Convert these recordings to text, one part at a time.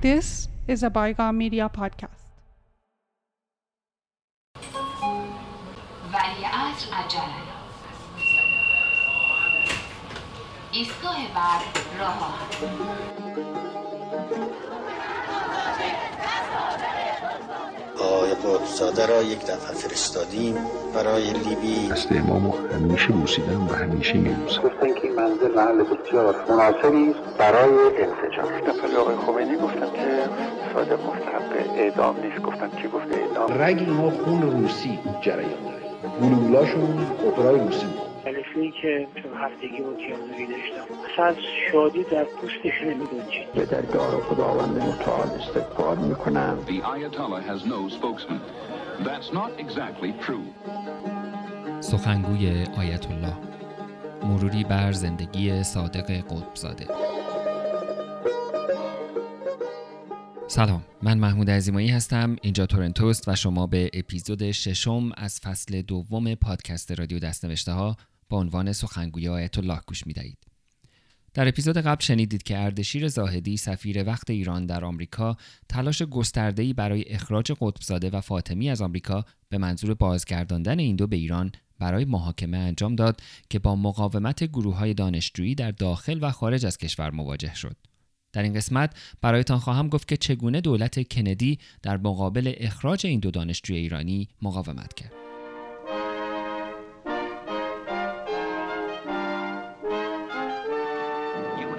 This is a Bygone Media podcast. ولی عصر عجله ایستگاه بعد راه آقای قطبزاده را یک دفعه فرستادیم برای لیبی. دست امامو همیشه بوسیدم و همیشه میبوسم گفتن که این منزل محل بسیار مناسبی برای انسجام. دفعه آقای خمینی گفتن که صادق مستحق اعدام نیست. گفتن کی گفته اعدام؟ رگ اینا خون روسی جریان داره. گلولاشون اپرای روسی بود جلسه‌ای که تو هفتگی با کیانوری داشتم. اصلا شادی در پوستش نمیگنجید به در دار خداوند متعال استغفار می‌کنم. The Ayatollah has no spokesman. That's not exactly true. سخنگوی آیت الله مروری بر زندگی صادق قطبزاده. سلام من محمود عزیمایی هستم. اینجا تورنتوست و شما به اپیزود ششم از فصل دوم پادکست رادیو دستنوشته ها با عنوان سخنگوی آیت الله گوش می دهید. در اپیزود قبل شنیدید که اردشیر زاهدی سفیر وقت ایران در آمریکا تلاش گسترده‌ای برای اخراج قطبزاده و فاطمی از آمریکا به منظور بازگرداندن این دو به ایران برای محاکمه انجام داد که با مقاومت گروه های دانشجویی در داخل و خارج از کشور مواجه شد. در این قسمت برایتان خواهم گفت که چگونه دولت کندی در مقابل اخراج این دو دانشجوی ایرانی مقاومت کرد.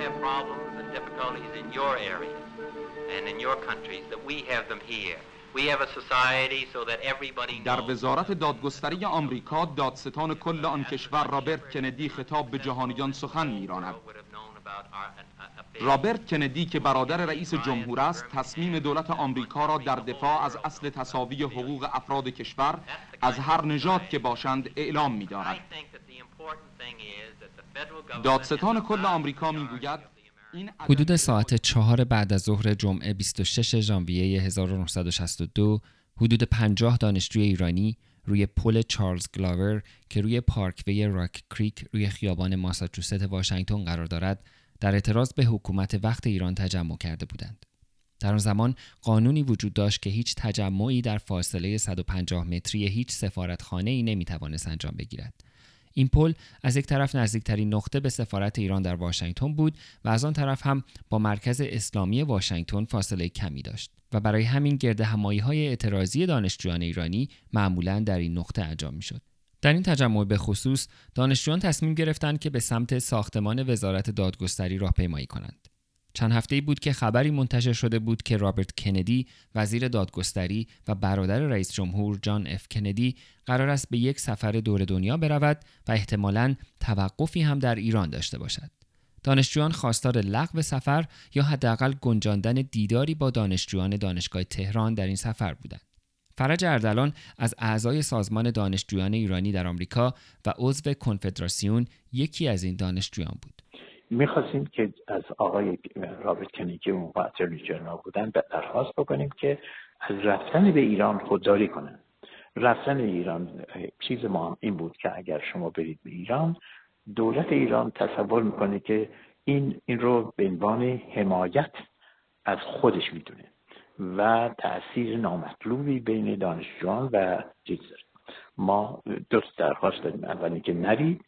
Have problems and difficulties in your area and in your countries that we have them here. We have a society so that everybody در. وزارت دادگستری آمریکا دادستان کل آن کشور رابرت کندی خطاب به جهانیان سخن میراند رابرت کندی که برادر رئیس جمهور است تصمیم دولت آمریکا را در دفاع از اصل تصاوی حقوق افراد کشور از هر نژاد که باشند اعلام می‌دارد دادستان کل آمریکا می‌گوید حدود ساعت چهار بعد از ظهر جمعه 26 ژانویه 1962 حدود 50 دانشجوی ایرانی روی پل چارلز گلاور که روی پارکوی راک کریک روی خیابان ماساچوست واشنگتن قرار دارد در اعتراض به حکومت وقت ایران تجمع کرده بودند. در آن زمان قانونی وجود داشت که هیچ تجمعی در فاصله 150 متری هیچ سفارتخانه ای نمی توانست انجام بگیرد. این پل از یک طرف نزدیکترین نقطه به سفارت ایران در واشنگتن بود و از آن طرف هم با مرکز اسلامی واشنگتن فاصله کمی داشت و برای همین گرد همایی های اعتراضی دانشجویان ایرانی معمولا در این نقطه انجام می شد. در این تجمع به خصوص دانشجویان تصمیم گرفتند که به سمت ساختمان وزارت دادگستری راهپیمایی کنند. چند هفته بود که خبری منتشر شده بود که رابرت کندی وزیر دادگستری و برادر رئیس جمهور جان اف کندی قرار است به یک سفر دور دنیا برود و احتمالاً توقفی هم در ایران داشته باشد. دانشجویان خواستار لغو سفر یا حداقل گنجاندن دیداری با دانشجویان دانشگاه تهران در این سفر بودند. فرج اردلان از اعضای سازمان دانشجویان ایرانی در آمریکا و عضو کنفدراسیون یکی از این دانشجویان بود. می‌خواستیم که از آقای رابرت کنی که اون وقت جنرال بودن درخواست بکنیم که از رفتن به ایران خودداری کنن. رفتن ایران چیز ما هم این بود که اگر شما برید به ایران دولت ایران تصور می‌کنه که این این رو به عنوان حمایت از خودش می‌دونه و تاثیر نامطلوبی بین دانشجویان و چیز ما دو درخواست داریم اولی که نرید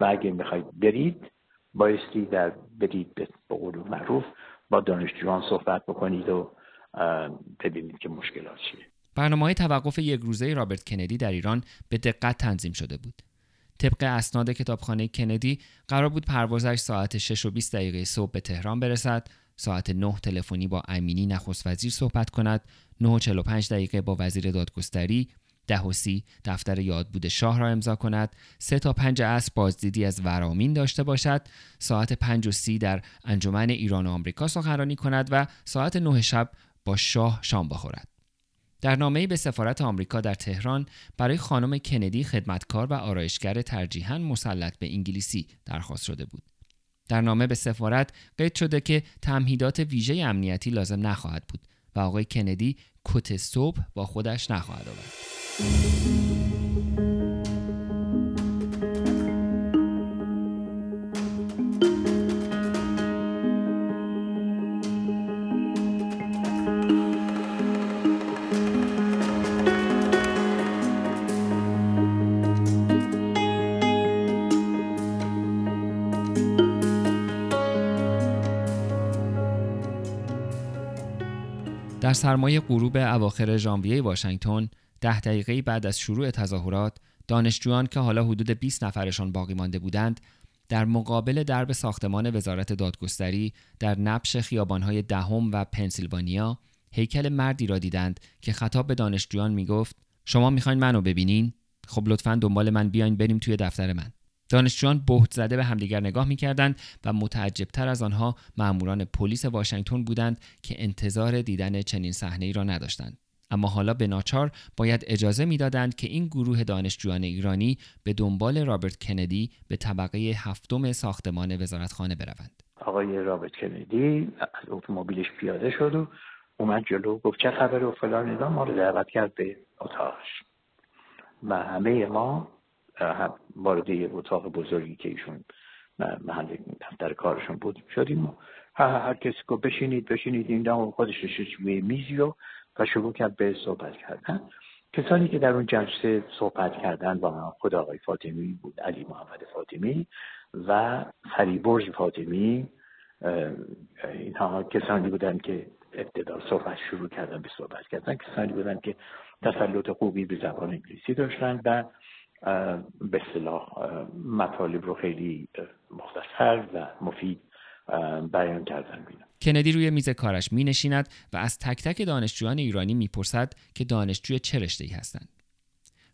و اگه می‌خواید برید بایستی در برید به قول معروف با دانشجویان صحبت بکنید و ببینید که مشکلات چیه برنامه های توقف یک روزه رابرت کندی در ایران به دقت تنظیم شده بود. طبق اسناد کتابخانه کندی قرار بود پروازش ساعت 6 و 20 دقیقه صبح به تهران برسد، ساعت 9 تلفنی با امینی نخست وزیر صحبت کند، 9 و 45 دقیقه با وزیر دادگستری، ده و سی دفتر یادبود شاه را امضا کند، سه تا پنج عصر بازدیدی از ورامین داشته باشد، ساعت پنج و سی در انجمن ایران و آمریکا سخنرانی کند و ساعت نه شب با شاه شام بخورد. در نامه‌ای به سفارت آمریکا در تهران برای خانم کندی خدمتکار و آرایشگر ترجیحاً مسلط به انگلیسی درخواست شده بود. در نامه به سفارت قید شده که تمهیدات ویژه امنیتی لازم نخواهد بود و آقای کندی کت صبح با خودش نخواهد آورد. در سرمایه غروب اواخر ژانویه واشنگتن ده دقیقه بعد از شروع تظاهرات دانشجویان که حالا حدود 20 نفرشان باقی مانده بودند در مقابل درب ساختمان وزارت دادگستری در نبش خیابانهای دهم و پنسیلوانیا هیکل مردی را دیدند که خطاب به دانشجویان می‌گفت شما می‌خواین منو ببینین؟ خب لطفا دنبال من بیاین بریم توی دفتر من. دانشجویان بهت زده به همدیگر نگاه می‌کردند و متعجبتر از آنها مأموران پلیس واشنگتن بودند که انتظار دیدن چنین صحنه ای را نداشتند. اما حالا به ناچار باید اجازه می‌دادند که این گروه دانشجویان ایرانی به دنبال رابرت کندی به طبقه هفتم ساختمان وزارتخانه بروند. آقای رابرت کندی از اتومبیلش پیاده شد و اومد جلو گفت چه خبر و فلان اینا. ما رو دعوت کرد به اتاقش. و همه ما وارد اتاق بزرگی که ایشون محل دفتر کارشون بود شدیم و هر, کسی گفت بشینید بشینید این خودش روی میزی و و شروع کرد به صحبت کردن. کسانی که در اون جلسه صحبت کردن با خود آقای فاطمی بود علی محمد فاطمی و فریبرز فاطمی اینها کسانی بودن که ابتدا صحبت شروع کردن به صحبت کردن. کسانی بودن که تسلط خوبی به زبان انگلیسی داشتن و به صلاح مطالب رو خیلی مختصر و مفید بیان کردن بینم کندی روی میز کارش می نشیند و از تک تک دانشجویان ایرانی می‌پرسد که دانشجوی چه رشته ای هستند.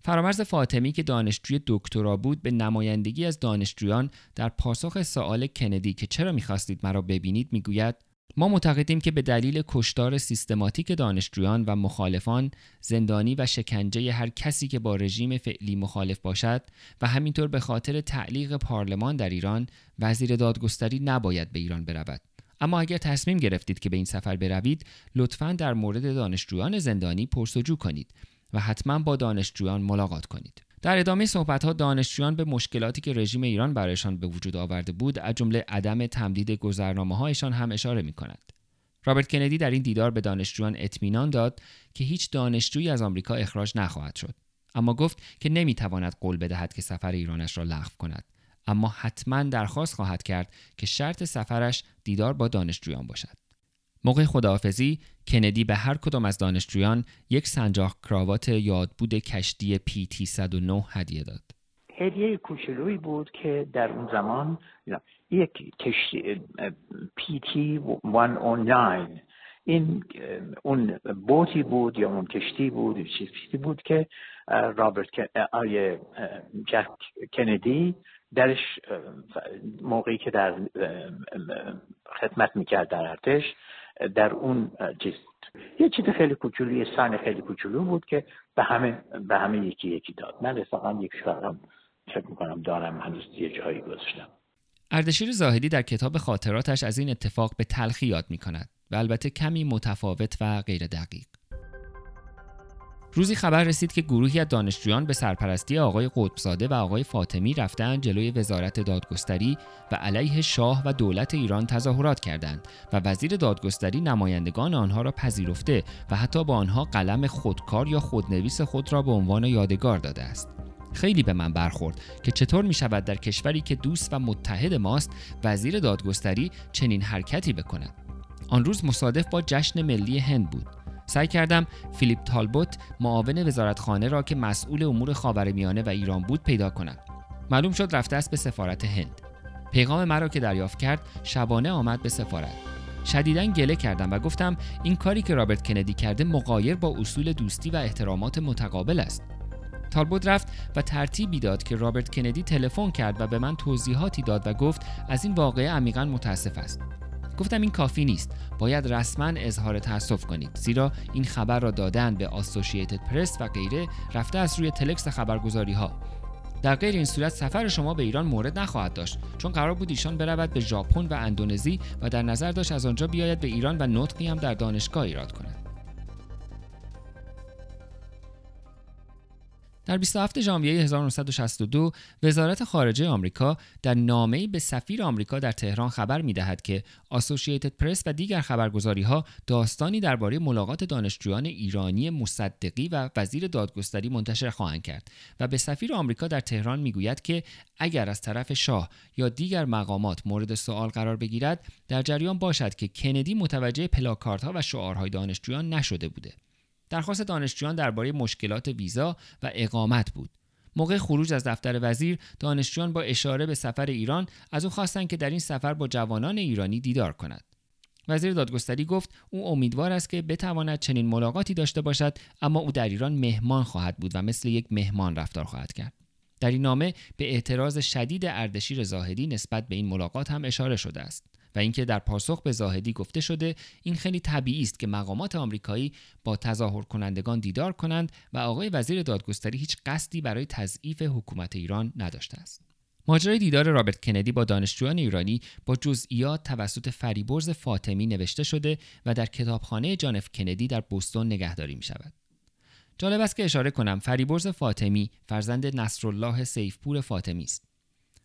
فرامرز فاطمی که دانشجوی دکترا بود به نمایندگی از دانشجویان در پاسخ سوال کندی که چرا می‌خواستید مرا ببینید می‌گوید ما معتقدیم که به دلیل کشتار سیستماتیک دانشجویان و مخالفان زندانی و شکنجه هر کسی که با رژیم فعلی مخالف باشد و همینطور به خاطر تعلیق پارلمان در ایران وزیر دادگستری نباید به ایران برود. اما اگر تصمیم گرفتید که به این سفر بروید لطفا در مورد دانشجویان زندانی پرسجو کنید و حتما با دانشجویان ملاقات کنید. در ادامه صحبت ها دانشجویان به مشکلاتی که رژیم ایران برایشان به وجود آورده بود از جمله عدم تمدید گذرنامه هایشان هم اشاره می کند. رابرت کندی در این دیدار به دانشجویان اطمینان داد که هیچ دانشجویی از آمریکا اخراج نخواهد شد. اما گفت که نمی‌تواند قول بدهد که سفر ایرانش را لغو کند. اما حتما درخواست خواهد کرد که شرط سفرش دیدار با دانشجویان باشد. موقع خداحافظی کندی به هر کدام از دانشجویان یک سنجاق کراوات یادبود کشتی پی تی 109 هدیه داد. هدیه کوچولویی بود که در اون زمان یک کشتی پی تی 109 این اون بوتی بود یا اون کشتی بود چیزی بود که رابرت آیه جک کندی درش موقعی که در خدمت می‌کرد در ارتش در اون چیز یه چیز خیلی کوچولو یه سن خیلی کوچولو بود که به همه به همه یکی یکی داد. من اتفاقا یک شوهرم فکر می‌کنم دارم هنوز یه جایی گذاشتم. اردشیر زاهدی در کتاب خاطراتش از این اتفاق به تلخی یاد می کند و البته کمی متفاوت و غیر دقیق. روزی خبر رسید که گروهی از دانشجویان به سرپرستی آقای قطبزاده و آقای فاطمی رفتن جلوی وزارت دادگستری و علیه شاه و دولت ایران تظاهرات کردند و وزیر دادگستری نمایندگان آنها را پذیرفته و حتی با آنها قلم خودکار یا خودنویس خود را به عنوان یادگار داده است. خیلی به من برخورد که چطور می شود در کشوری که دوست و متحد ماست وزیر دادگستری چنین حرکتی بکند. آن روز مصادف با جشن ملی هند بود. سعی کردم فیلیپ تالبوت معاون وزارتخانه را که مسئول امور خاورمیانه و ایران بود پیدا کنم. معلوم شد رفته است به سفارت هند. پیغام مرا که دریافت کرد شبانه آمد به سفارت. شدیدا گله کردم و گفتم این کاری که رابرت کندی کرده مقایر با اصول دوستی و احترامات متقابل است. تالبوت رفت و ترتیبی داد که رابرت کندی تلفن کرد و به من توضیحاتی داد و گفت از این واقعه عمیقا متاسف است. گفتم این کافی نیست. باید رسما اظهار تاسف کنید. زیرا این خبر را دادن به آسوشیتد پرس و غیره رفته از روی تلکس خبرگزاری ها در غیر این صورت سفر شما به ایران مورد نخواهد داشت. چون قرار بود ایشان برود به ژاپن و اندونزی و در نظر داشت از آنجا بیاید به ایران و نطقی هم در دانشگاه ایراد کند. در 27 ژانویه 1962 وزارت خارجه آمریکا در نامه‌ای به سفیر آمریکا در تهران خبر می‌دهد که آسوسییتد پرس و دیگر خبرگزاری‌ها داستانی درباره ملاقات دانشجویان ایرانی مصدقی و وزیر دادگستری منتشر خواهند کرد و به سفیر آمریکا در تهران می‌گوید که اگر از طرف شاه یا دیگر مقامات مورد سوال قرار بگیرد در جریان باشد که کندی متوجه پلاکاردها و شعارهای دانشجویان نشده بوده. درخواست دانشجویان درباره مشکلات ویزا و اقامت بود. موقع خروج از دفتر وزیر دانشجویان با اشاره به سفر ایران از او خواستند که در این سفر با جوانان ایرانی دیدار کند. وزیر دادگستری گفت او امیدوار است که بتواند چنین ملاقاتی داشته باشد اما او در ایران مهمان خواهد بود و مثل یک مهمان رفتار خواهد کرد. در این نامه به اعتراض شدید اردشیر زاهدی نسبت به این ملاقات هم اشاره شده است. و اینکه در پاسخ به زاهدی گفته شده این خیلی طبیعی است که مقامات آمریکایی با تظاهر کنندگان دیدار کنند و آقای وزیر دادگستری هیچ قصدی برای تضعیف حکومت ایران نداشته است ماجرای دیدار رابرت کندی با دانشجویان ایرانی با جزئیات توسط فریبرز فاطمی نوشته شده و در کتابخانه جانف کندی در بوستون نگهداری می شود. جالب است که اشاره کنم فریبرز فاطمی فرزند نصرالله سیفپور فاطمی است.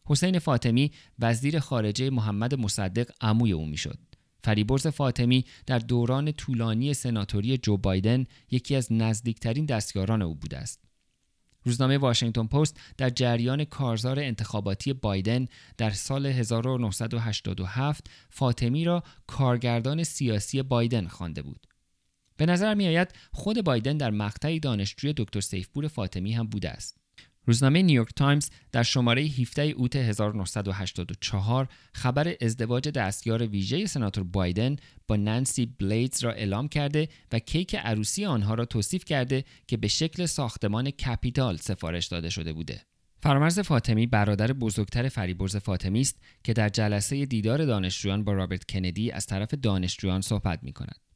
حسین فاطمی وزیر خارجه محمد مصدق عموی او می‌شد. فریبرز فاطمی در دوران طولانی سناتوری جو بایدن یکی از نزدیکترین دستیاران او بوده است. روزنامه واشنگتن پست در جریان کارزار انتخاباتی بایدن در سال 1987 فاطمی را کارگردان سیاسی بایدن خوانده بود. به نظر می آید خود بایدن در مقطعی دانشجوی دکتر سیفپور فاطمی هم بوده است. روزنامه نیویورک تایمز در شماره 17 اوت 1984 خبر ازدواج دستیار ویژه سناتور بایدن با نانسی بلیدز را اعلام کرده و کیک عروسی آنها را توصیف کرده که به شکل ساختمان کپیتال سفارش داده شده بوده. فرامرز فاطمی برادر بزرگتر فریبرز فاطمی است که در جلسه دیدار دانشجویان با رابرت کندی از طرف دانشجویان صحبت می کند.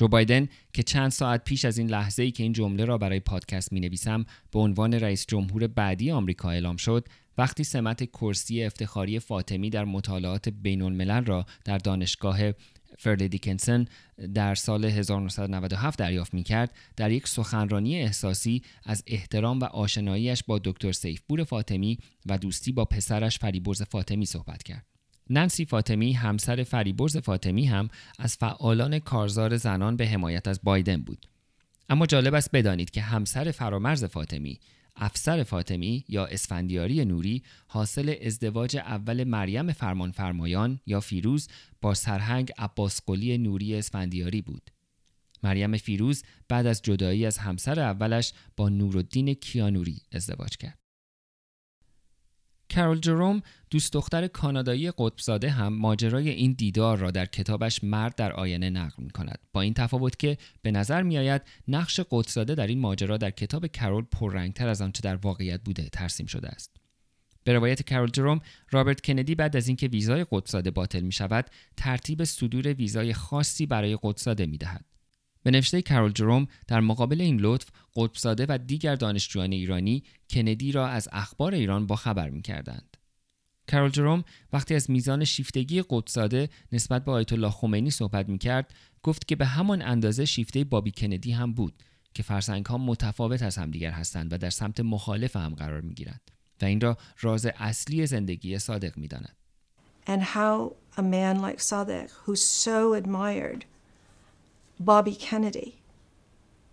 جو بایدن که چند ساعت پیش از این لحظه ای که این جمله را برای پادکست می نویسم به عنوان رئیس جمهور بعدی آمریکا اعلام شد وقتی سمت کرسی افتخاری فاطمی در مطالعات بین الملل را در دانشگاه فرلی دیکنسن در سال 1997 دریافت می کرد در یک سخنرانی احساسی از احترام و آشناییش با دکتر سیفپور فاطمی و دوستی با پسرش فریبرز فاطمی صحبت کرد. نانسی فاطمی همسر فریبرز فاطمی هم از فعالان کارزار زنان به حمایت از بایدن بود. اما جالب است بدانید که همسر فرامرز فاطمی افسر فاطمی یا اسفندیاری نوری حاصل ازدواج اول مریم فرمانفرمایان یا فیروز با سرهنگ عباس قلی نوری اسفندیاری بود. مریم فیروز بعد از جدایی از همسر اولش با نورالدین کیانوری ازدواج کرد. کرول جروم دوست دختر کانادایی قطبزاده هم ماجرای این دیدار را در کتابش مرد در آینه نقل می کند با این تفاوت که به نظر می آید نقش قطبزاده در این ماجرا در کتاب کرول پررنگتر از آنچه در واقعیت بوده ترسیم شده است. به روایت کرول جروم رابرت کندی بعد از اینکه ویزای قطبزاده باطل می شود ترتیب صدور ویزای خاصی برای قطبزاده می دهد به نوشته کارول جروم در مقابل این لطف قطبزاده و دیگر دانشجویان ایرانی کندی را از اخبار ایران با خبر می کردند. کارول جروم وقتی از میزان شیفتگی قطبزاده نسبت به آیت الله خمینی صحبت می کرد گفت که به همان اندازه شیفته بابی کندی هم بود که فرسنگ ها متفاوت از همدیگر هستند و در سمت مخالف هم قرار می گیرند و این را راز اصلی زندگی صادق می داند. And how a man like Sadiq, who so admired Bobby Kennedy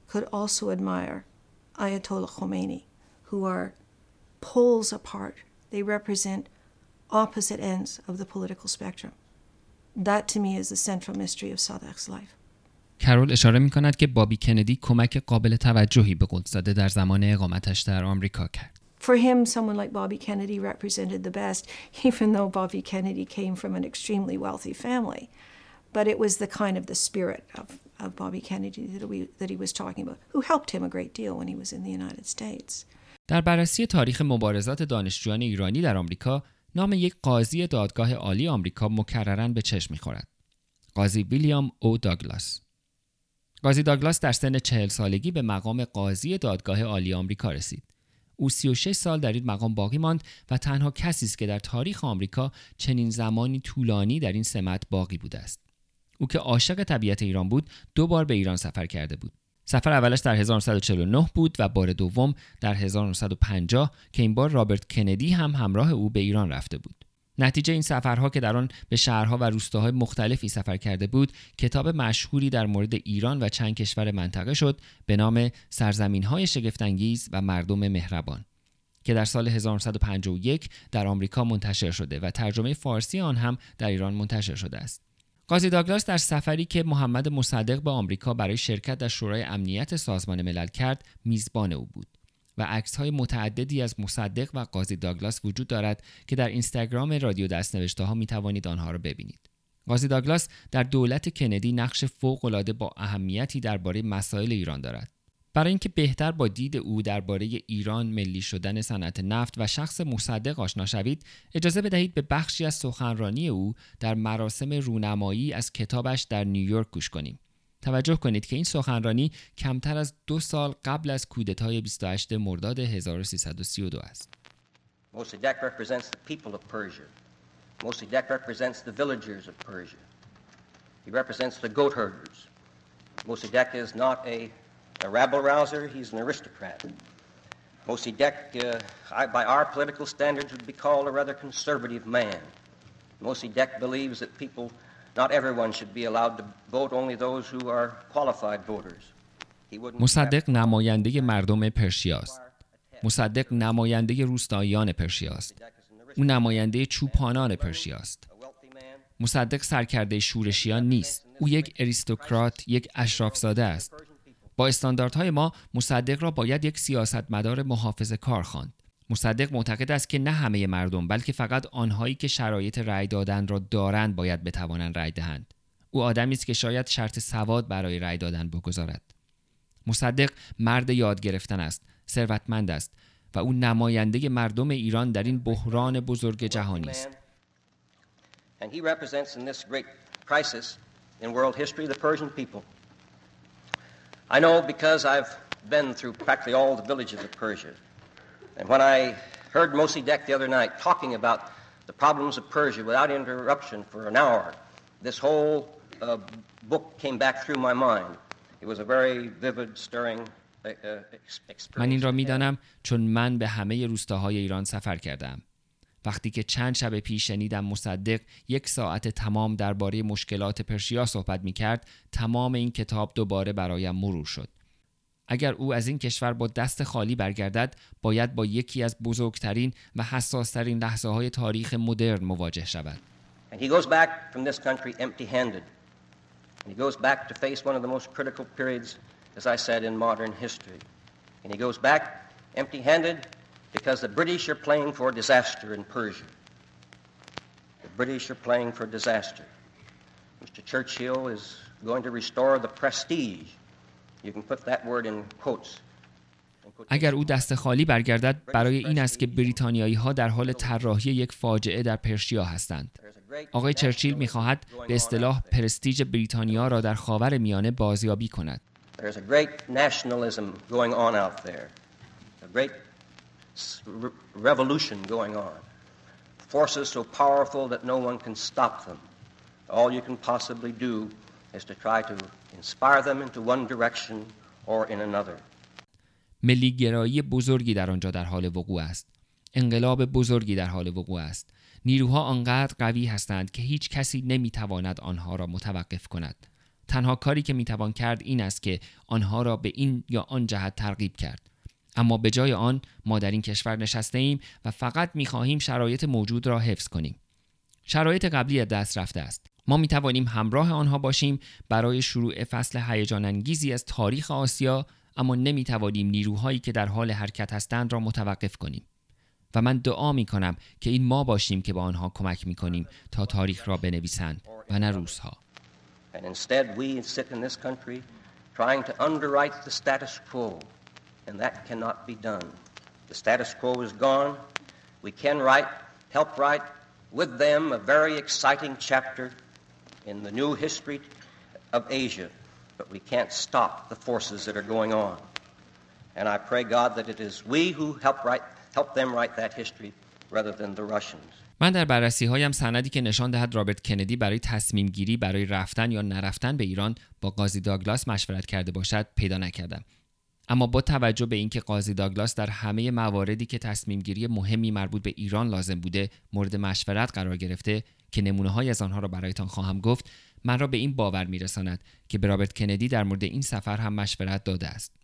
could also admire Ayatollah Khomeini, who are poles apart. They represent opposite ends of the political spectrum. That to me is the central mystery of Sadaq's life. کرول اشاره می کند که بابی کندی کمک قابل توجهی به قدسزاده در زمان اقامتش در آمریکا کرد. For him, someone like Bobby Kennedy represented the best, even though Bobby Kennedy came from an extremely wealthy family. But it was the kind of the spirit of of Bobby Kennedy that, we, that he was talking about, who helped him a great deal when he was in the United States. در بررسی تاریخ مبارزات دانشجویان ایرانی در آمریکا نام یک قاضی دادگاه عالی آمریکا مکررن به چشم می‌خورد. قاضی ویلیام او داگلاس. قاضی داگلاس در سن چهل سالگی به مقام قاضی دادگاه عالی آمریکا رسید. او 36 سال در این مقام باقی ماند و تنها کسی است که در تاریخ آمریکا چنین زمانی طولانی در این سمت باقی بوده است. او که عاشق طبیعت ایران بود دو بار به ایران سفر کرده بود سفر اولش در 1949 بود و بار دوم در 1950 که این بار رابرت کندی هم همراه او به ایران رفته بود. نتیجه این سفرها که در آن به شهرها و روستاهای مختلفی سفر کرده بود کتاب مشهوری در مورد ایران و چند کشور منطقه شد به نام سرزمین های شگفتانگیز و مردم مهربان که در سال 1951 در آمریکا منتشر شده و ترجمه فارسی آن هم در ایران منتشر شده است. قاضی داگلاس در سفری که محمد مصدق به آمریکا برای شرکت در شورای امنیت سازمان ملل کرد میزبان او بود. و عکس متعددی از مصدق و قاضی داگلاس وجود دارد که در اینستاگرام رادیو دستنوشته ها می توانید آنها را ببینید. قاضی داگلاس در دولت کندی نقش فوق العاده با اهمیتی درباره مسائل ایران دارد. برای اینکه بهتر با دید او درباره ایران ملی شدن صنعت نفت و شخص مصدق آشنا شوید اجازه بدهید به بخشی از سخنرانی او در مراسم رونمایی از کتابش در نیویورک گوش کنیم توجه کنید که این سخنرانی کمتر از دو سال قبل از کودتای 28 مرداد 1332 است. Mossadegh represents the people of Persia. Mossadegh represents the villagers of Persia. He represents the goat herders. Mossadegh is not a, a rabble rouser, he's an aristocrat. Mossadegh, uh, by our political standards, would be called a rather conservative man. Mossadegh believes that people Not everyone should be allowed to vote, only those who are qualified voters. مصدق نماینده مردم پرشیاست. مصدق نماینده روستاییان پرشیاست. او نماینده چوپانان پرشیاست. مصدق سرکرده شورشیان نیست. او یک اریستوکرات، یک اشرافزاده است. با استانداردهای ما مصدق را باید یک سیاستمدار محافظ کار خواند. مصدق معتقد است که نه همه مردم بلکه فقط آنهایی که شرایط رأی دادن را دارند باید بتوانند رأی دهند او آدمی است که شاید شرط سواد برای رأی دادن بگذارد مصدق مرد یاد گرفتن است ثروتمند است و او نماینده مردم ایران در این بحران بزرگ جهانی است And he represents in this great crisis in world history the. I know because I've been through practically all the villages of Persia. And when I heard Mossadegh the other night talking about the problems of Persia without interruption for an hour, this whole uh, book came back through my mind. It was a very vivid, stirring uh, experience. من این را میدانم چون من به همه روستاهای ایران سفر کردم. وقتی که چند شب پیش شنیدم مصدق یک ساعت تمام درباره مشکلات پرشیا صحبت می کرد تمام این کتاب دوباره برایم مرور شد. اگر او از این کشور با دست خالی برگردد باید با یکی از بزرگترین و حساسترین لحظه های تاریخ مدرن مواجه شود. And he goes back empty-handed because the British are playing for disaster in Persia. The British are playing for disaster. Mr. Churchill is going to restore the prestige اگر او دست خالی برگردد برای این است که بریتانیایی ها در حال طراحی یک فاجعه در پرشیا هستند. آقای چرچیل می‌خواهد به اصطلاح پرستیج بریتانیا را در خاور میانه بازیابی کند. Forces so powerful that no one can stop them. All you can possibly do is to try to inspire them into one direction or in another. ملی گرایی بزرگی در آنجا در حال وقوع است. انقلاب بزرگی در حال وقوع است. نیروها آنقدر قوی هستند که هیچ کسی نمی‌تواند آنها را متوقف کند. تنها کاری که می‌توان کرد این است که آنها را به این یا آن جهت ترغیب کرد. اما به جای آن ما در این کشور نشسته ایم و فقط می‌خواهیم شرایط موجود را حفظ کنیم. شرایط قبلی دست رفته است. ما می توانیم همراه آنها باشیم برای شروع فصل هیجان انگیزی از تاریخ آسیا اما نمی توانیم نیروهایی که در حال حرکت هستند را متوقف کنیم و من دعا می کنم که این ما باشیم که به آنها کمک می کنیم تا تاریخ را بنویسند و نه روزها And and that cannot be done. The status quo is gone. We can write, help write with them a very exciting chapter in the new history of Asia, but we can't stop the forces that are going on. And I pray God that it is we who help write help them write that history rather than the Russians. من در بررسی هایم سندی که نشان دهد رابرت کندی برای تصمیم گیری برای رفتن یا نرفتن به ایران با قاضی داگلاس مشورت کرده باشد پیدا نکردم اما با توجه به اینکه قاضی داگلاس در همه مواردی که تصمیم گیری مهمی مربوط به ایران لازم بوده مورد مشورت قرار گرفته که نمونه های از آنها را برایتان خواهم گفت من را به این باور میرساند که به رابرت کندی در مورد این سفر هم مشورت داده است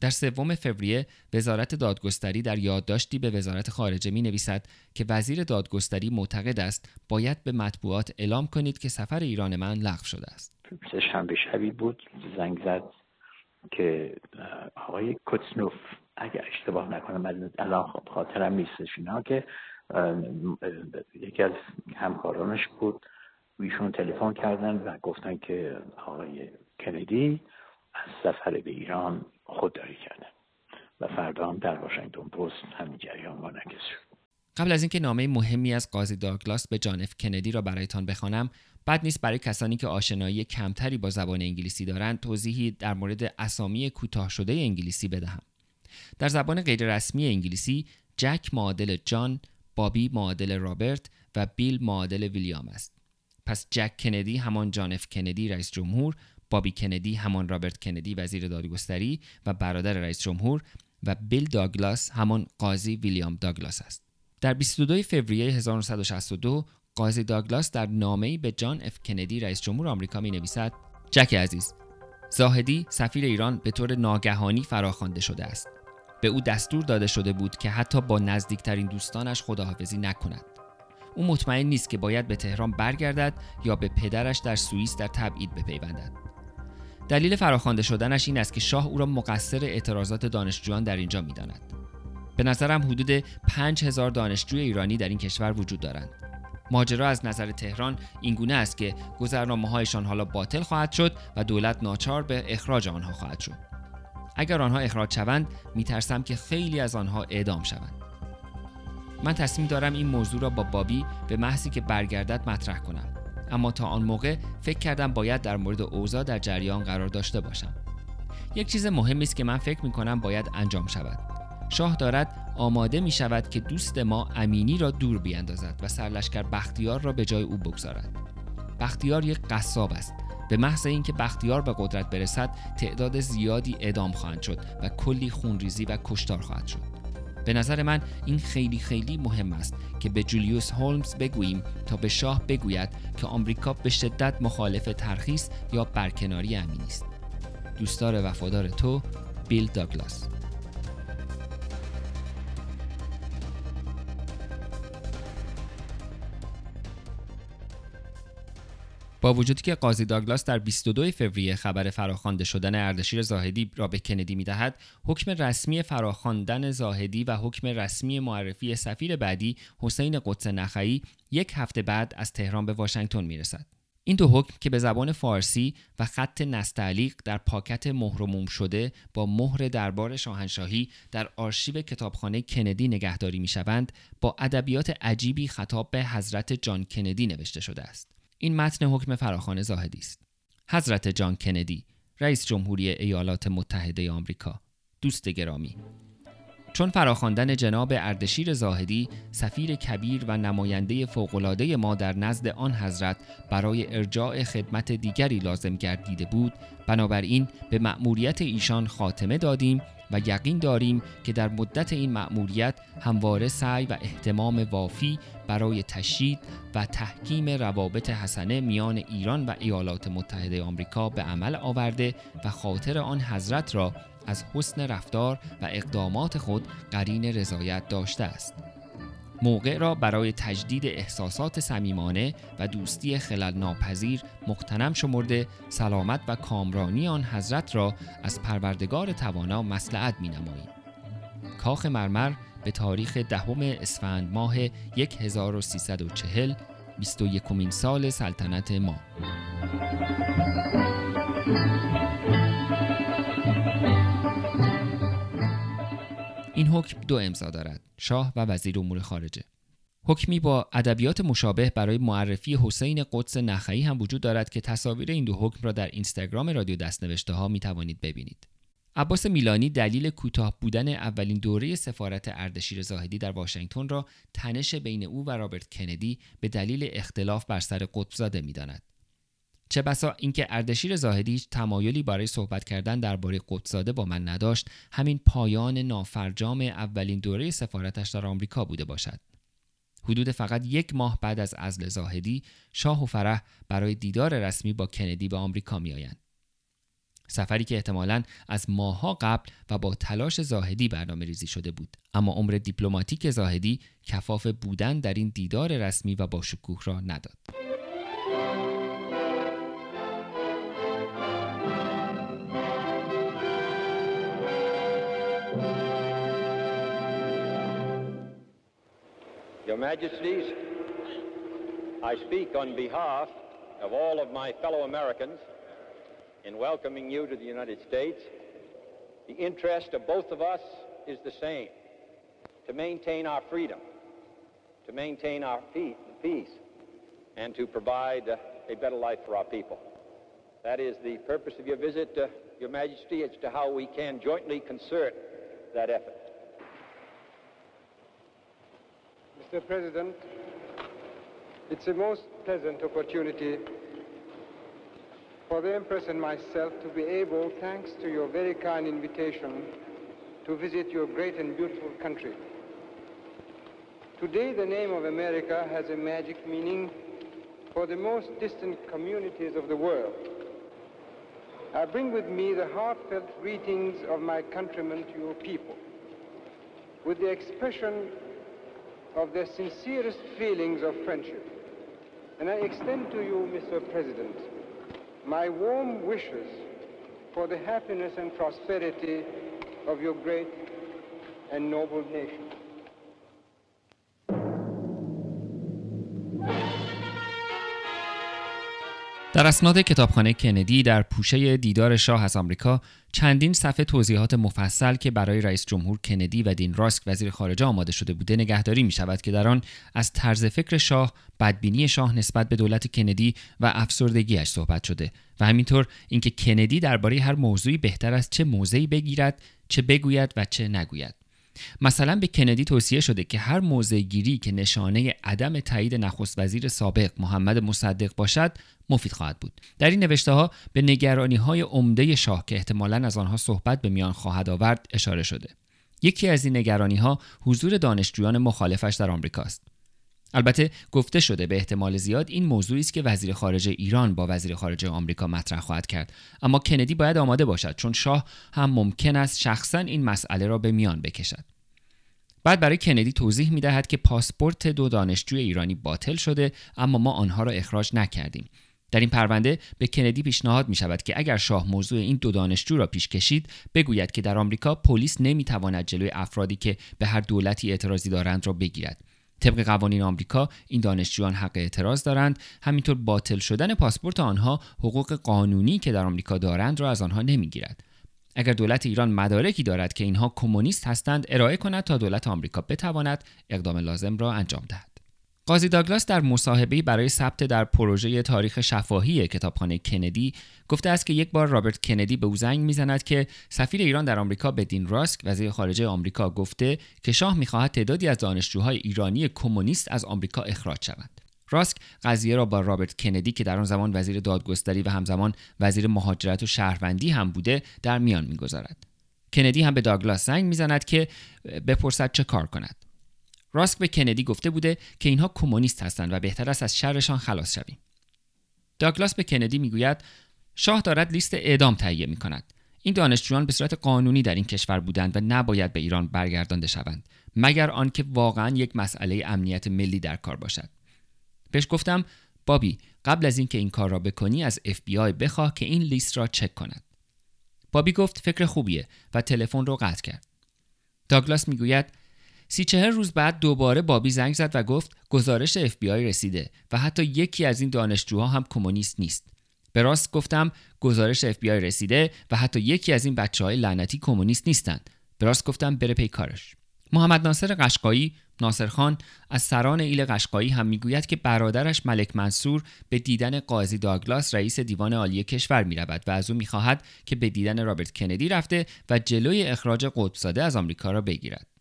در سوم فوریه وزارت دادگستری در یادداشتی به وزارت خارجه می نویسد که وزیر دادگستری معتقد است باید به مطبوعات اعلام کنید که سفر ایران من لغو شده است. شنبه شبی بود زنگ زد که آقای کتسنوف اگر اشتباه نکنم الان خب خاطرم نیستش اینا که یکی از همکارانش بود. ایشون تلفن کردن و گفتن که آقای کندی از سفر به ایران خودداری کردن و فردا هم در واشنگتن پست همین جریان منعکس شد. قبل از اینکه نامه مهمی از قاضی داگلاس به جان اف کندی را برایتان بخوانم بد نیست برای کسانی که آشنایی کمتری با زبان انگلیسی دارند توضیحی در مورد اسامی کوتاه شده انگلیسی بدهم. در زبان غیررسمی انگلیسی جک معادل جان بابی معادل رابرت و بیل معادل ویلیام است. پس جک کندی همان جان اف کندی رئیس جمهور بابی کندی همان رابرت کندی وزیر دادگستری و برادر رئیس جمهور و بیل داگلاس همان قاضی ویلیام داگلاس است. در 22 فوریه 1962 قاضی داگلاس در نامه‌ای به جان اف کندی رئیس جمهور آمریکا می نویسد جک عزیز زاهدی سفیر ایران به طور ناگهانی فراخوانده شده است. به او دستور داده شده بود که حتی با نزدیکترین دوستانش خداحافظی نکند. او مطمئن نیست که باید به تهران برگردد یا به پدرش در سوئیس در تبعید بپیوندد. دلیل فراخوانده شدنش این است که شاه او را مقصر اعتراضات دانشجویان در اینجا می‌داند. به نظرم حدود 5000 دانشجوی ایرانی در این کشور وجود دارند. ماجرا از نظر تهران اینگونه است که گذرنامه هایشان حالا باطل خواهد شد و دولت ناچار به اخراج آنها خواهد شد. اگر آنها اخراج شوند میترسم که خیلی از آنها اعدام شوند. من تصمیم دارم این موضوع را با بابی به محضی که برگردد مطرح کنم. اما تا آن موقع فکر کردم باید در مورد اوضاع در جریان قرار داشته باشم. یک چیز مهمی است که من فکر می کنم باید انجام شود. شاه دارد آماده می شود که دوست ما امینی را دور بیاندازد و سرلشکر بختیار را به جای او بگذارد. بختیار یک قصاب است. به محض اینکه بختیار به قدرت برسد تعداد زیادی اعدام خواهند شد و کلی خونریزی و کشتار خواهد شد. به نظر من این خیلی خیلی مهم است که به جولیوس هولمز بگوییم تا به شاه بگوید که آمریکا به شدت مخالف ترخیص یا برکناری امینی است. دوستدار وفادار تو بیل داگلاس. با وجودی که قاضی داگلاس در 22 فوریه خبر فراخوانده شدن اردشیر زاهدی را به کندی می‌دهد حکم رسمی فراخواندن زاهدی و حکم رسمی معرفی سفیر بعدی حسین قدس نخعی یک هفته بعد از تهران به واشنگتن می‌رسد این دو حکم که به زبان فارسی و خط نستعلیق در پاکت مهرموم شده با مهر دربار شاهنشاهی در آرشیو کتابخانه کندی نگهداری می شوند با ادبیات عجیبی خطاب به حضرت جان کندی نوشته شده است. این متن حکم فراخان زاهدی است. حضرت جان کندی رئیس جمهوری ایالات متحده آمریکا. دوست گرامی چون فراخواندن جناب اردشیر زاهدی سفیر کبیر و نماینده فوقالعاده ما در نزد آن حضرت برای ارجاع خدمت دیگری لازم گردیده بود بنابراین به مأموریت ایشان خاتمه دادیم و یقین داریم که در مدت این مأموریت همواره سعی و احتمام وافی برای تشدید و تحکیم روابط حسنه میان ایران و ایالات متحده آمریکا به عمل آورده و خاطر آن حضرت را از حسن رفتار و اقدامات خود قرین رضایت داشته است. موقع را برای تجدید احساسات صمیمانه و دوستی خلل ناپذیر مقتنم شمرده سلامت و کامرانی آن حضرت را از پروردگار توانا مسلعت می نماییم. کاخ مرمر به تاریخ دهم اسفند ماه 1340 21 سال سلطنت ما حکم دو امضا دارد شاه و وزیر امور خارجه حکمی با ادبیات مشابه برای معرفی حسین قدس نخعی هم وجود دارد که تصاویر این دو حکم را در اینستاگرام رادیو دستنوشته ها می توانید ببینید عباس میلانی دلیل کوتاه بودن اولین دوره سفارت اردشیر زاهدی در واشنگتن را تنش بین او و رابرت کندی به دلیل اختلاف بر سر قطبزاده می‌داند. چه بسا اینکه اردشیر زاهدی تمایلی برای صحبت کردن درباره قطبزاده با من نداشت همین پایان نافرجام اولین دوره سفارتش در آمریکا بوده باشد. حدود فقط یک ماه بعد از ازل زاهدی شاه و فرح برای دیدار رسمی با کندی به آمریکا میآیند. سفری که احتمالا از ماهها قبل و با تلاش زاهدی برنامه ریزی شده بود. اما عمر دیپلماتیک زاهدی کفاف بودن در این دیدار رسمی و با شکوه را نداد. Your Majesties, I speak on behalf of all of my fellow Americans in welcoming you to the United States. The interest of both of us is the same to maintain our freedom, to maintain our peace, and to provide a better life for our people. That is the purpose of your visit, uh, Your Majesty, as to how we can jointly concert that effort. Mr. President, it's a most pleasant opportunity for the Empress and myself to be able, thanks to your very kind invitation, to visit your great and beautiful country. Today, the name of America has a magic meaning for the most distant communities of the world. I bring with me the heartfelt greetings of my countrymen to your people, with the expression of their sincerest feelings of friendship. And I extend to you, Mr. President, my warm wishes for the happiness and prosperity of your great and noble nation. در اسناد کتابخانه کندی در پوشه دیدار شاه از آمریکا چندین صفحه توضیحات مفصل که برای رئیس جمهور کندی و دین راسک وزیر خارجه آماده شده بوده نگهداری می شود که در آن از طرز فکر شاه، بدبینی شاه نسبت به دولت کندی و افسردگیش صحبت شده و همینطور اینکه کندی درباره هر موضوعی بهتر است چه موضعی بگیرد، چه بگوید و چه نگوید. مثلا به کندی توصیه شده که هر موضع گیری که نشانه عدم تایید نخست وزیر سابق محمد مصدق باشد مفید خواهد بود. در این نوشته ها به نگرانی های عمده شاه که احتمالا از آنها صحبت به میان خواهد آورد اشاره شده. یکی از این نگرانی ها حضور دانشجویان مخالفش در آمریکا است البته گفته شده به احتمال زیاد این موضوعی است که وزیر خارجه ایران با وزیر خارجه آمریکا مطرح خواهد کرد. اما کندی باید آماده باشد چون شاه هم ممکن است شخصا این مسئله را به میان بکشد. بعد برای کندی توضیح می دهد که پاسپورت دو دانشجوی ایرانی باطل شده اما ما آنها را اخراج نکردیم. در این پرونده به کندی پیشنهاد می شود که اگر شاه موضوع این دو دانشجو را پیش کشید بگوید که در آمریکا پلیس نمی تواند جلوی افرادی که به هر دولتی اعتراضی دارند را بگیرد. طبق قوانین آمریکا این دانشجویان حق اعتراض دارند. همینطور باطل شدن پاسپورت آنها حقوق قانونی که در آمریکا دارند را از آنها نمی‌گیرد. اگر دولت ایران مدارکی دارد که اینها کمونیست هستند ارائه کند تا دولت آمریکا بتواند اقدام لازم را انجام دهد. قاضی داگلاس در مصاحبه‌ای برای ثبت در پروژه تاریخ شفاهی کتابخانه کندی گفته است که یک بار رابرت کندی به او زنگ می‌زند که سفیر ایران در آمریکا به دین راسک وزیر خارجه آمریکا گفته که شاه می‌خواهد تعدادی از دانشجوهای ایرانی کمونیست از آمریکا اخراج شوند. راسک قضیه را با رابرت کندی که در آن زمان وزیر دادگستری و همزمان وزیر مهاجرت و شهروندی هم بوده در میان می‌گذارد. کندی هم به داگلاس زنگ می‌زند که بپرسد چه کار کند. راسک به کندی گفته بوده که اینها کمونیست هستند و بهتر است از شرشان خلاص شویم. داگلاس به کندی می‌گوید شاه دارد لیست اعدام تهیه می کند. این دانشجویان به صورت قانونی در این کشور بودند و نباید به ایران برگردانده شوند مگر آنکه واقعا یک مسئله امنیت ملی در کار باشد. بهش گفتم بابی قبل از اینکه این کار را بکنی از FBI بخواه که این لیست را چک کند. بابی گفت فکر خوبیه و تلفن رو قطع کرد. داگلاس می‌گوید سی چهر روز بعد دوباره بابی زنگ زد و گفت گزارش اف بی آی رسیده و حتی یکی از این دانشجوها هم کمونیست نیست. به راسک گفتم گزارش اف بی آی رسیده و حتی یکی از این بچه های لعنتی کمونیست نیستند. به راسک گفتم بره پی کارش. محمد ناصر قشقایی ناصر خان از سران ایل قشقایی هم می‌گوید که برادرش ملک منصور به دیدن قاضی داگلاس رئیس دیوان عالی کشور می رود و از او می‌خواهد که به دیدن رابرت کندی رفته و جلوی اخراج قطبزاده از آمریکا را بگیرد.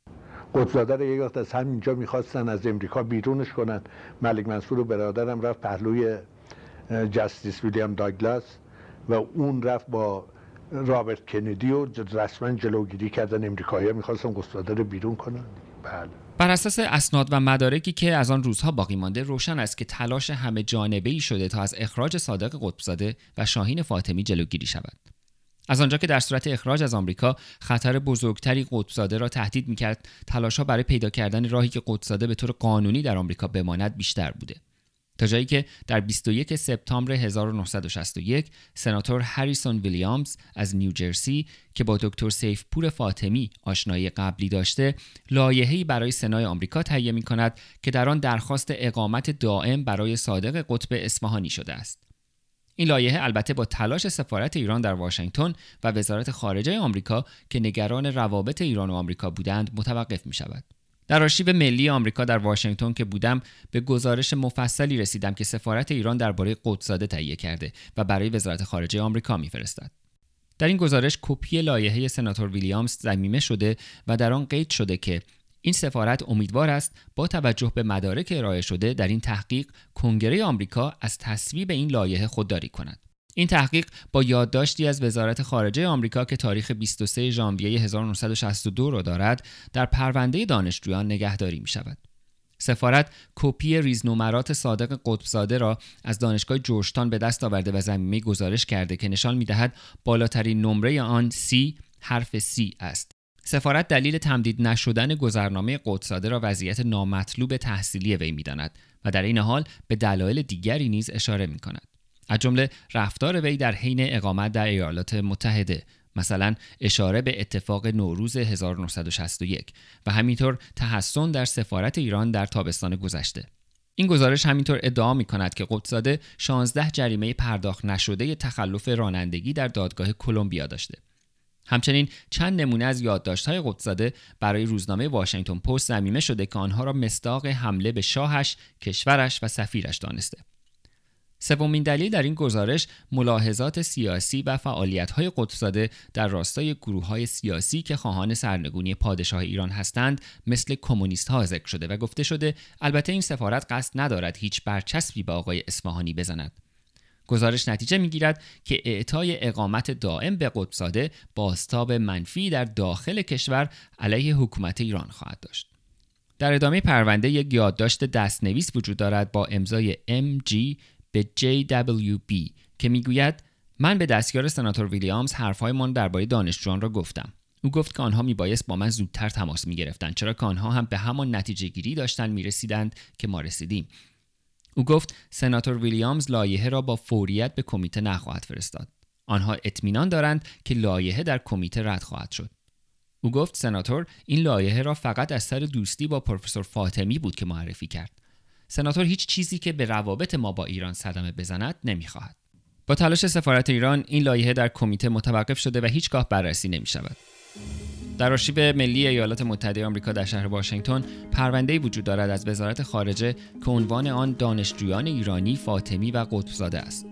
قطبزاده رو یک وقت از همینجا می‌خواستن از امریکا بیرونش کنن. ملک منصور و برادرم رفت پهلوی جستیس ویلیام داگلاس و اون رفت با رابرت کندی و رسما جلوگیری کردن امریکایی می‌خواستن قطبزاده رو بیرون کنن. بله. بر اساس اسناد و مدارکی که از آن روزها باقی مانده روشن است که تلاش همه جانبه ای شده تا از اخراج صادق قطبزاده و شاهین فاطمی جلوگیری شود. از آنجا که در صورت اخراج از آمریکا خطر بزرگتری قطبزاده را تهدید می‌کرد تلاشها برای پیدا کردن راهی که قطبزاده به طور قانونی در آمریکا بماند بیشتر بوده. تا جایی که در 21 سپتامبر 1961 سناتور هریسون ویلیامز از نیوجرسی که با دکتر سیفپور فاطمی آشنایی قبلی داشته لایحه‌ای برای سنای آمریکا تهیه می کند که در آن درخواست اقامت دائم برای صادق قطب اصفهانی شده است. این لایحه البته با تلاش سفارت ایران در واشنگتن و وزارت خارجه آمریکا که نگران روابط ایران و آمریکا بودند متوقف می شود. در آرشیو ملی آمریکا در واشنگتن که بودم به گزارش مفصلی رسیدم که سفارت ایران درباره قدسزاده تهیه کرده و برای وزارت خارجه آمریکا میفرستد. در این گزارش کپی لایحه سناتور ویلیامز ضمیمه شده و در آن قید شده که این سفارت امیدوار است با توجه به مدارک ارائه شده در این تحقیق کنگره آمریکا از تصویب این لایحه خودداری کند. این تحقیق با یادداشتی از وزارت خارجه آمریکا که تاریخ 23 ژانویه 1962 را دارد در پرونده دانشجویان نگهداری می شود. سفارت کپی ریزنمرات صادق قطبزاده را از دانشگاه جورجتان به دست آورده و زمینه گزارش کرده که نشان می‌دهد بالاترین نمره آن C حرف C است. سفارت دلیل تمدید نشدن گذرنامه قدساده را وضعیت نامطلوب تحصیلی وی می‌داند و در این حال به دلایل دیگری نیز اشاره می کند. از جمله رفتار وی در حین اقامت در ایالات متحده مثلا اشاره به اتفاق نوروز 1961 و همینطور تحسن در سفارت ایران در تابستان گذشته این گزارش همینطور ادعا می کند که قدساده 16 جریمه پرداخت نشده تخلف رانندگی در دادگاه کلمبیا داشته همچنین چند نمونه از یادداشت‌های قدسزاده برای روزنامه واشنگتن پست زمینه شده که آنها را مستاق حمله به شاهش، کشورش و سفیرش دانسته. سومین دلیل در این گزارش ملاحظات سیاسی و فعالیت‌های قدسزاده در راستای گروه‌های سیاسی که خواهان سرنگونی پادشاه ایران هستند مثل کمونیست ها ذکر شده و گفته شده البته این سفارت قصد ندارد هیچ برچسبی به آقای اصفهانی بزند گزارش نتیجه می‌گیرد که اعطای اقامت دائم به قطبزاده باستاب منفی در داخل کشور علیه حکومت ایران خواهد داشت. در ادامه پرونده یک یادداشت دستنویس وجود دارد با امضای MG به JWB که می‌گوید من به دستیار سناتور ویلیامز حرفهایمان درباره دانشجویان را گفتم. او گفت که آنها میبایست با من زودتر تماس می‌گرفتند چرا که آنها هم به همان نتیجه گیری داشتن می‌رسیدند که ما رسیدیم او گفت سناتور ویلیامز لایحه را با فوریت به کمیته نخواهد فرستاد. آنها اطمینان دارند که لایحه در کمیته رد خواهد شد. او گفت سناتور این لایحه را فقط از سر دوستی با پروفسور فاطمی بود که معرفی کرد. سناتور هیچ چیزی که به روابط ما با ایران صدمه بزند نمی‌خواهد. با تلاش سفارت ایران این لایحه در کمیته متوقف شده و هیچگاه بررسی نمی شود. در آرشیو ملی ایالات متحده آمریکا در شهر واشنگتن پرونده وجود دارد از وزارت خارجه که عنوان آن دانشجویان ایرانی فاطمی و قطبزاده است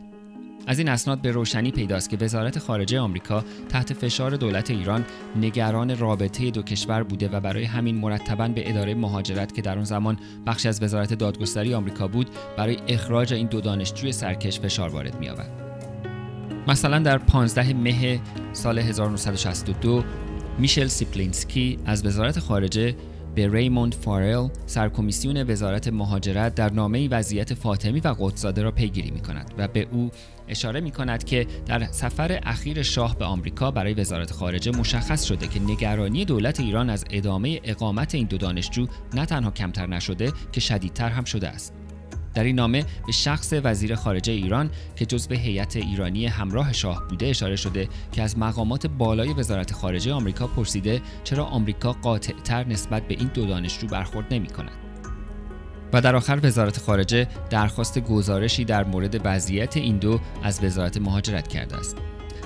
از این اسناد به روشنی پیداست که وزارت خارجه آمریکا تحت فشار دولت ایران نگران رابطه دو کشور بوده و برای همین مرتبا به اداره مهاجرت که در آن زمان بخشی از وزارت دادگستری آمریکا بود برای اخراج این دو دانشجوی سرکش فشار وارد می آورد. مثلا در 15 مه سال 1962 میشل سیپلینسکی از وزارت خارجه به ریموند فارل سرکمیسیون وزارت مهاجرت در نامه وضعیت فاطمی و قطب‌زاده را پیگیری می کند و به او اشاره می کند که در سفر اخیر شاه به آمریکا برای وزارت خارجه مشخص شده که نگرانی دولت ایران از ادامه اقامت این دو دانشجو نه تنها کمتر نشده که شدیدتر هم شده است. در این نامه به شخص وزیر خارجه ایران که جزو هیئت ایرانی همراه شاه بوده اشاره شده که از مقامات بالای وزارت خارجه آمریکا پرسیده چرا آمریکا قاطعتر نسبت به این دو دانشجو برخورد نمی کند. و در آخر وزارت خارجه درخواست گزارشی در مورد وضعیت این دو از وزارت مهاجرت کرده است.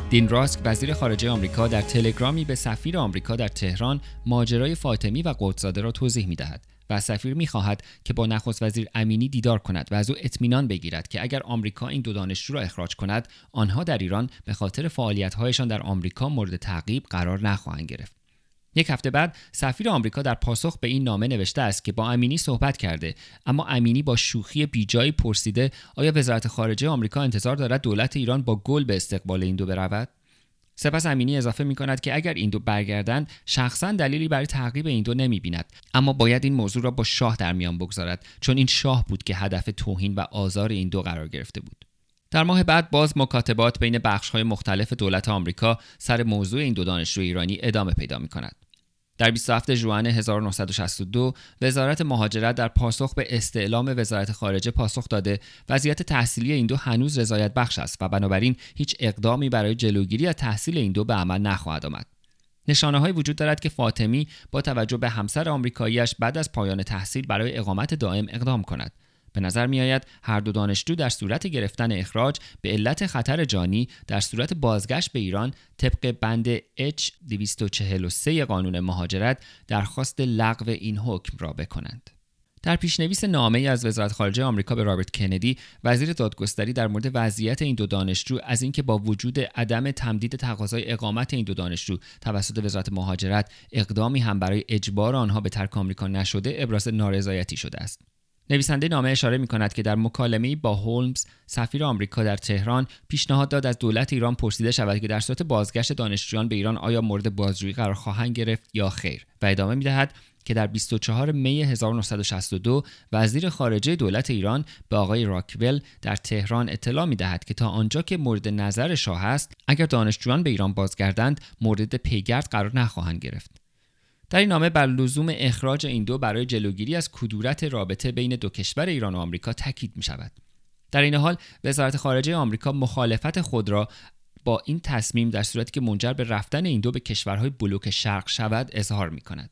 دین راسک وزیر خارجه آمریکا در تلگرامی به سفیر آمریکا در تهران ماجرای فاطمی و قدسزاده را توضیح می دهد و سفیر می‌خواهد که با نخست وزیر امینی دیدار کند و از او اطمینان بگیرد که اگر آمریکا این دو دانشجو را اخراج کند آنها در ایران به خاطر فعالیت‌هایشان در آمریکا مورد تعقیب قرار نخواهند گرفت. یک هفته بعد سفیر آمریکا در پاسخ به این نامه نوشته است که با امینی صحبت کرده اما امینی با شوخی بیجایی پرسیده آیا وزارت خارجه آمریکا انتظار دارد دولت ایران با گل به استقبال این دو برود؟ سپس امینی اضافه می کند که اگر این دو برگردند شخصا دلیلی برای تعقیب این دو نمی بیند اما باید این موضوع را با شاه در میان بگذارد چون این شاه بود که هدف توهین و آزار این دو قرار گرفته بود در ماه بعد باز مکاتبات بین های مختلف دولت آمریکا سر موضوع این دو دانشجو ایرانی ادامه پیدا می کند. در 27 ژوئن 1962 وزارت مهاجرت در پاسخ به استعلام وزارت خارجه پاسخ داده وضعیت تحصیلی این دو هنوز رضایت بخش است و بنابراین هیچ اقدامی برای جلوگیری از تحصیل این دو به عمل نخواهد آمد. نشانه های وجود دارد که فاطمی با توجه به همسر آمریکاییش بعد از پایان تحصیل برای اقامت دائم اقدام کند. به نظر می آید هر دو دانشجو در صورت گرفتن اخراج به علت خطر جانی در صورت بازگشت به ایران طبق بند H 243 قانون مهاجرت درخواست لغو این حکم را بکنند. در پیشنویس نامه ای از وزارت خارجه آمریکا به رابرت کندی وزیر دادگستری در مورد وضعیت این دو دانشجو از اینکه با وجود عدم تمدید تقاضای اقامت این دو دانشجو توسط وزارت مهاجرت اقدامی هم برای اجبار آنها به ترک آمریکا نشده ابراز نارضایتی شده است نویسنده نامه اشاره می کند که در مکالمه با هولمز سفیر آمریکا در تهران پیشنهاد داد از دولت ایران پرسیده شود که در صورت بازگشت دانشجویان به ایران آیا مورد بازجویی قرار خواهند گرفت یا خیر و ادامه می دهد که در 24 می 1962 وزیر خارجه دولت ایران به آقای راکول در تهران اطلاع می دهد که تا آنجا که مورد نظر شاه است اگر دانشجویان به ایران بازگردند مورد پیگرد قرار نخواهند گرفت. در این نامه بر لزوم اخراج این دو برای جلوگیری از کدورت رابطه بین دو کشور ایران و آمریکا تاکید می شود. در این حال وزارت خارجه آمریکا مخالفت خود را با این تصمیم در صورتی که منجر به رفتن این دو به کشورهای بلوک شرق شود اظهار می کند.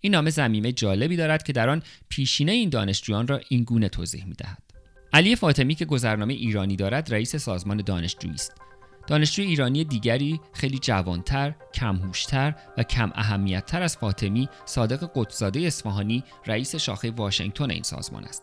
این نامه زمینه جالبی دارد که در آن پیشینه این دانشجویان را این گونه توضیح می دهد. علی فاطمی که گذرنامه ایرانی دارد رئیس سازمان دانشجویی است دانشجوی ایرانی دیگری خیلی جوانتر، کمهوشتر و کم اهمیتتر از فاطمی صادق قدسزاده اصفهانی رئیس شاخه واشنگتن این سازمان است.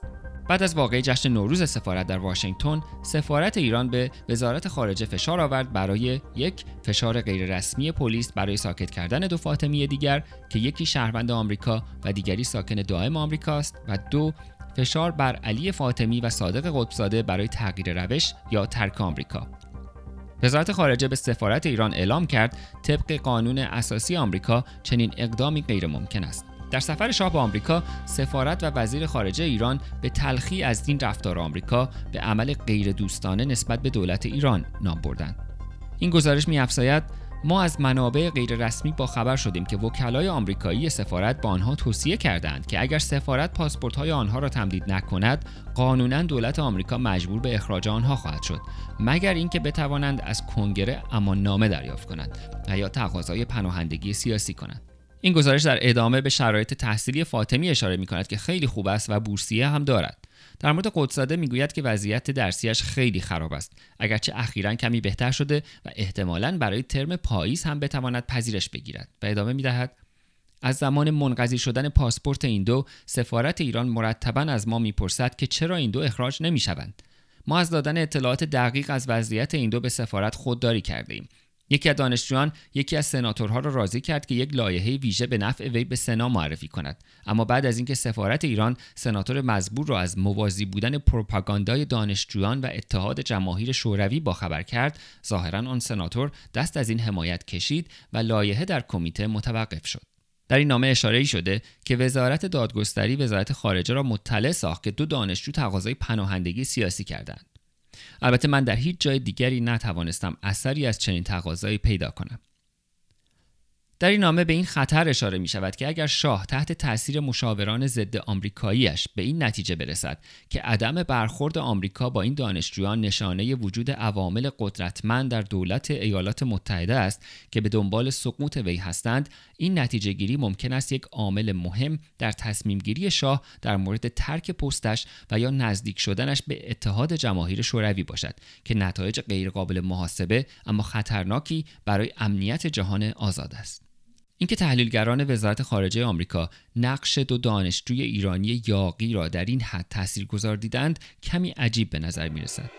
بعد از واقع جشن نوروز سفارت در واشنگتن، سفارت ایران به وزارت خارجه فشار آورد برای یک فشار غیررسمی پلیس برای ساکت کردن دو فاطمی دیگر که یکی شهروند آمریکا و دیگری ساکن دائم آمریکاست و دو فشار بر علی فاطمی و صادق قطبزاده برای تغییر روش یا ترک آمریکا وزارت خارجه به سفارت ایران اعلام کرد طبق قانون اساسی آمریکا چنین اقدامی غیر ممکن است. در سفر شاه به آمریکا سفارت و وزیر خارجه ایران به تلخی از این رفتار آمریکا به عمل غیر دوستانه نسبت به دولت ایران نام بردند. این گزارش می افزاید ما از منابع غیررسمی با خبر شدیم که وکلای آمریکایی سفارت با آنها توصیه کردند که اگر سفارت پاسپورت های آنها را تمدید نکند قانونا دولت آمریکا مجبور به اخراج آنها خواهد شد مگر اینکه بتوانند از کنگره امان نامه دریافت کنند و یا تقاضای پناهندگی سیاسی کنند. این گزارش در ادامه به شرایط تحصیلی فاطمی اشاره می کند که خیلی خوب است و بورسیه هم دارد. در مورد قدساده می‌گوید که وضعیت درسیش خیلی خراب است. اگرچه اخیرا کمی بهتر شده و احتمالا برای ترم پاییز هم بتواند پذیرش بگیرد و ادامه می‌دهد. از زمان منقضی شدن پاسپورت این دو سفارت ایران مرتبا از ما می‌پرسد که چرا این دو اخراج نمی‌شوند. ما از دادن اطلاعات دقیق از وضعیت این دو به سفارت خودداری کرده ایم یکی از دانشجویان یکی از سناتورها را راضی کرد که یک لایحه ویژه به نفع وی به سنا معرفی کند. اما بعد از اینکه سفارت ایران سناتور مزبور را از موازی بودن پروپاگاندای دانشجویان و اتحاد جماهیر شوروی باخبر کرد ظاهرا آن سناتور دست از این حمایت کشید و لایحه در کمیته متوقف شد. در این نامه اشاره ای شده که وزارت دادگستری وزارت خارجه را مطلع ساخت که دو دانشجو تقاضای پناهندگی سیاسی کردند. البته من در هیچ جای دیگری نتوانستم اثری از چنین تقاضایی پیدا کنم. در این نامه به این خطر اشاره می شود که اگر شاه تحت تاثیر مشاوران ضد آمریکاییش به این نتیجه برسد که عدم برخورد آمریکا با این دانشجویان نشانه وجود عوامل قدرتمند در دولت ایالات متحده است که به دنبال سقوط وی هستند این نتیجه گیری ممکن است یک عامل مهم در تصمیم گیری شاه در مورد ترک پستش و یا نزدیک شدنش به اتحاد جماهیر شوروی باشد که نتایج غیرقابل محاسبه اما خطرناکی برای امنیت جهان آزاد است. اینکه تحلیلگران وزارت خارجه آمریکا نقش دو دانشجوی ایرانی یاقی را در این حد تاثیرگذار دیدند کمی عجیب به نظر می رسد.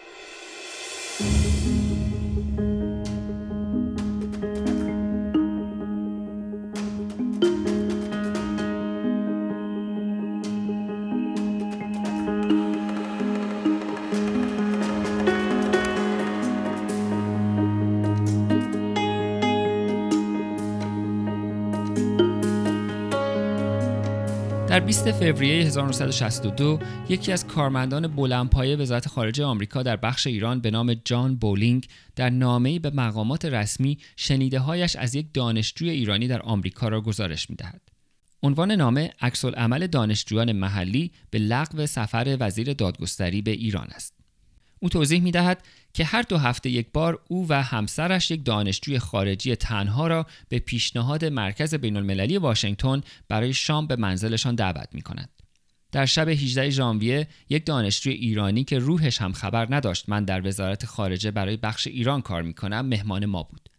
20 فوریه 1962 یکی از کارمندان بلندپایه وزارت خارجه آمریکا در بخش ایران به نام جان بولینگ در نامه‌ای به مقامات رسمی شنیدههایش از یک دانشجوی ایرانی در آمریکا را گزارش می‌دهد. عنوان نامه عکس عمل دانشجویان محلی به لغو سفر وزیر دادگستری به ایران است. او توضیح می دهد که هر دو هفته یک بار او و همسرش یک دانشجوی خارجی تنها را به پیشنهاد مرکز بین المللی واشنگتن برای شام به منزلشان دعوت می کند. در شب 18 ژانویه یک دانشجوی ایرانی که روحش هم خبر نداشت من در وزارت خارجه برای بخش ایران کار می کنم مهمان ما بود.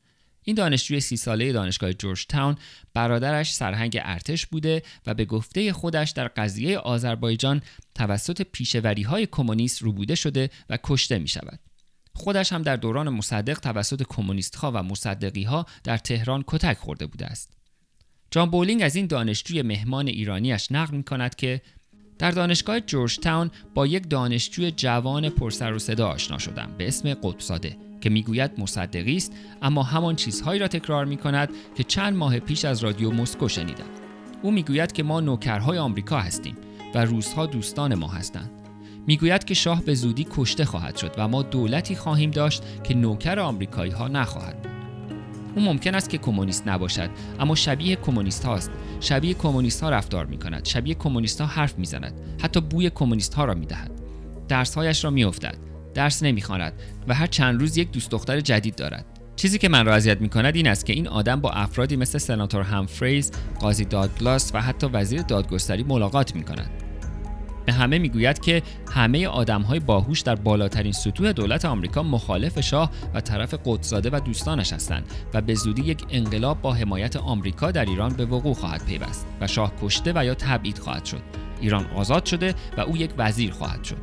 این دانشجوی سی ساله دانشگاه جورج تاون برادرش سرهنگ ارتش بوده و به گفته خودش در قضیه آذربایجان توسط پیشوری های کمونیست روبوده شده و کشته می شود. خودش هم در دوران مصدق توسط کمونیست ها و مصدقی ها در تهران کتک خورده بوده است. جان بولینگ از این دانشجوی مهمان ایرانیش نقل می کند که در دانشگاه جورج تاون با یک دانشجوی جوان پرسر و صدا آشنا شدم. به اسم قطبزاده که می‌گوید مصدقی است اما همان چیزهایی را تکرار می کند که چند ماه پیش از رادیو مسکو شنیدم. او می‌گوید که ما نوکرهای آمریکا هستیم و روزها دوستان ما هستند. می‌گوید که شاه به زودی کشته خواهد شد و ما دولتی خواهیم داشت که نوکر آمریکایی ها نخواهد او ممکن است که کمونیست نباشد. اما شبیه کمونیست هاست. شبیه کمونیست ها رفتار می کند. شبیه کمونیست ها حرف می زند. حتی بوی کمونیست ها را می دهد. درسهایش را می افتد. درس نمی‌خواند و هر چند روز یک دوست دختر جدید دارد. چیزی که من را اذیت می کند این است که این آدم با افرادی مثل سناتور همفریز، قاضی دادگلاس و حتی وزیر دادگستری ملاقات می کند. به همه می‌گوید که همه آدم های باهوش در بالاترین سطوح دولت آمریکا مخالف شاه و طرف قدسزاده و دوستانش هستند و به زودی یک انقلاب با حمایت آمریکا در ایران به وقوع خواهد پیوست و شاه کشته و یا تبعید خواهد شد. ایران آزاد شده و او یک وزیر خواهد شد.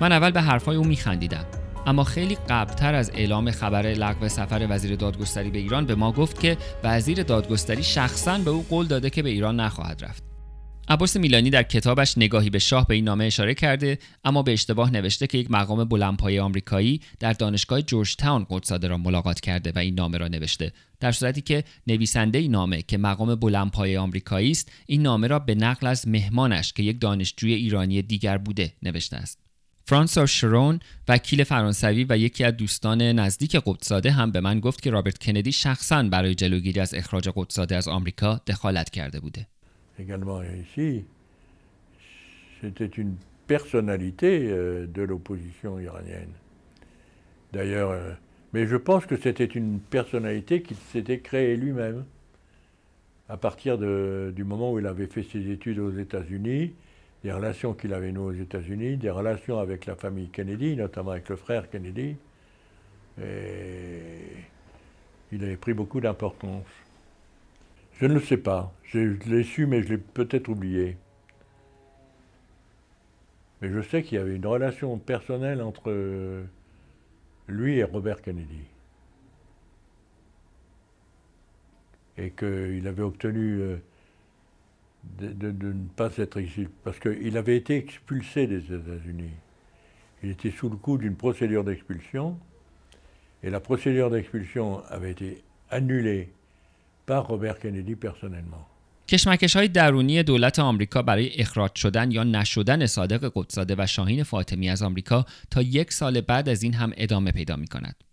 من اول به حرفای او میخندیدم اما خیلی قبلتر از اعلام خبر لغو سفر وزیر دادگستری به ایران به ما گفت که وزیر دادگستری شخصا به او قول داده که به ایران نخواهد رفت عباس میلانی در کتابش نگاهی به شاه به این نامه اشاره کرده اما به اشتباه نوشته که یک مقام بلندپایه آمریکایی در دانشگاه جورج تاون قدساده را ملاقات کرده و این نامه را نوشته در صورتی که نویسنده این نامه که مقام بلندپایه آمریکایی است این نامه را به نقل از مهمانش که یک دانشجوی ایرانی دیگر بوده نوشته است فرانسا شرون وکیل فرانسوی و یکی از دوستان نزدیک قدسزاده هم به من گفت که رابرت کندی شخصا برای جلوگیری از اخراج قدسزاده از آمریکا دخالت کرده بوده. Également ici, c'était une personnalité de l'opposition iranienne. D'ailleurs, mais je pense que c'était une personnalité qu'il s'était créée lui-même à partir du moment où il avait fait ses études aux États-Unis des relations qu'il avait nouées aux États-Unis, des relations avec la famille Kennedy, notamment avec le frère Kennedy. Et il avait pris beaucoup d'importance. Je ne le sais pas. Je l'ai su, mais je l'ai peut-être oublié. Mais je sais qu'il y avait une relation personnelle entre lui et Robert Kennedy. Et qu'il avait obtenu de, de, de, ne pas être ici, parce qu'il avait été expulsé des États-Unis. Il était sous le coup d'une procédure d'expulsion, et la procédure d'expulsion avait été annulée par Robert Kennedy personnellement. کشمکش های درونی دولت آمریکا برای اخراج شدن یا نشدن صادق قدساده و شاهین فاطمی از آمریکا تا یک سال بعد از این هم ادامه پیدا می کند.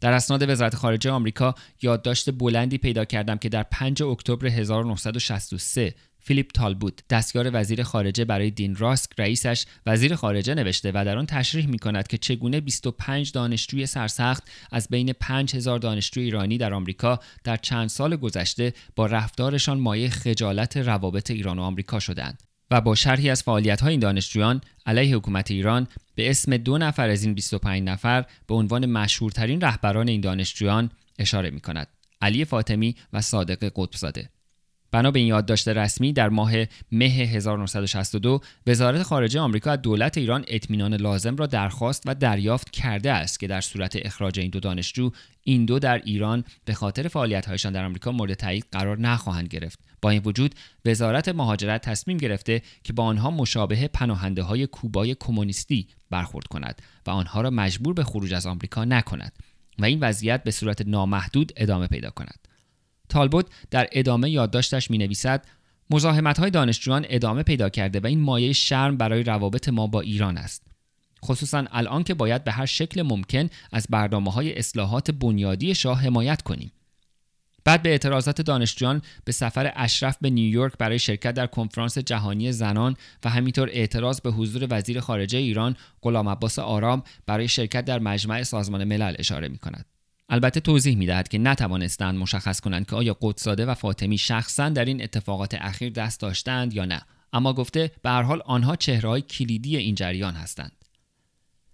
در اسناد وزارت خارجه آمریکا یادداشت بلندی پیدا کردم که در 5 اکتبر 1963 فیلیپ تالبوت دستیار وزیر خارجه برای دین راسک رئیسش وزیر خارجه نوشته و در آن تشریح می کند که چگونه 25 دانشجوی سرسخت از بین 5000 دانشجوی ایرانی در آمریکا در چند سال گذشته با رفتارشان مایه خجالت روابط ایران و آمریکا شدند و با شرحی از فعالیت های این دانشجویان علیه حکومت ایران به اسم دو نفر از این 25 نفر به عنوان مشهورترین رهبران این دانشجویان اشاره می کند علی فاطمی و صادق قطبزاده. بنا به این یادداشت رسمی در ماه مه 1962 وزارت خارجه آمریکا از دولت ایران اطمینان لازم را درخواست و دریافت کرده است که در صورت اخراج این دو دانشجو این دو در ایران به خاطر فعالیت‌هایشان در آمریکا مورد تایید قرار نخواهند گرفت. با این وجود وزارت مهاجرت تصمیم گرفته که با آنها مشابه پناهنده های کوبای کمونیستی برخورد کند و آنها را مجبور به خروج از آمریکا نکند و این وضعیت به صورت نامحدود ادامه پیدا کند. تالبوت در ادامه یادداشتش می نویسد مزاحمت های دانشجویان ادامه پیدا کرده و این مایه شرم برای روابط ما با ایران است خصوصا الان که باید به هر شکل ممکن از برنامه های اصلاحات بنیادی شاه حمایت کنیم بعد به اعتراضات دانشجویان به سفر اشرف به نیویورک برای شرکت در کنفرانس جهانی زنان و همینطور اعتراض به حضور وزیر خارجه ایران غلام عباس آرام برای شرکت در مجمع سازمان ملل اشاره می کند. البته توضیح می دهد که نتوانستند مشخص کنند که آیا قدساده و فاطمی شخصا در این اتفاقات اخیر دست داشتند یا نه. اما گفته به هر حال آنها چهرههای کلیدی این جریان هستند.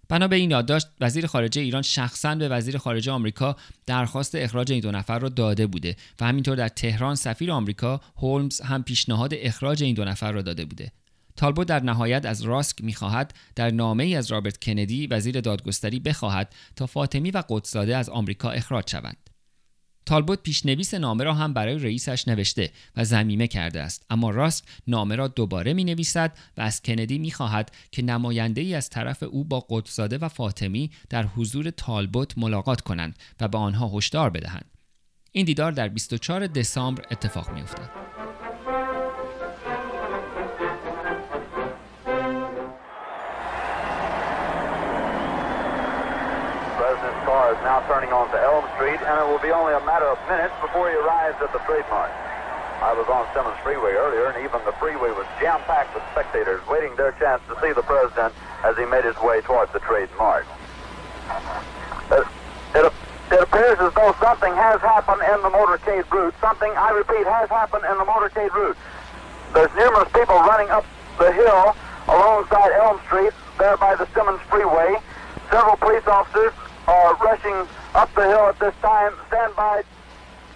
بنا به این یادداشت وزیر خارجه ایران شخصا به وزیر خارجه آمریکا درخواست اخراج این دو نفر را داده بوده و همینطور در تهران سفیر آمریکا هولمز هم پیشنهاد اخراج این دو نفر را داده بوده. تالبو در نهایت از راسک می‌خواهد در نامه ای از رابرت کندی وزیر دادگستری بخواهد تا فاطمی و قدسزاده از آمریکا اخراج شوند. تالبوت پیشنویس نامه را هم برای رئیسش نوشته و زمیمه کرده است. اما راست نامه را دوباره می نویسد و از کندی می خواهد که نماینده ای از طرف او با قدسزاده و فاطمی در حضور تالبوت ملاقات کنند و به آنها هشدار بدهند. این دیدار در 24 دسامبر اتفاق می افتد. Is now turning onto Elm Street, and it will be only a matter of minutes before he arrives at the trademark. I was on Simmons Freeway earlier, and even the freeway was jam-packed with spectators waiting their chance to see the president as he made his way towards the trademark. Uh, it, it, it appears as though something has happened in the motorcade route. Something, I repeat, has happened in the motorcade route. There's numerous people running up the hill alongside Elm Street, there by the Simmons Freeway. Several police officers are rushing up the hill at this time. Stand by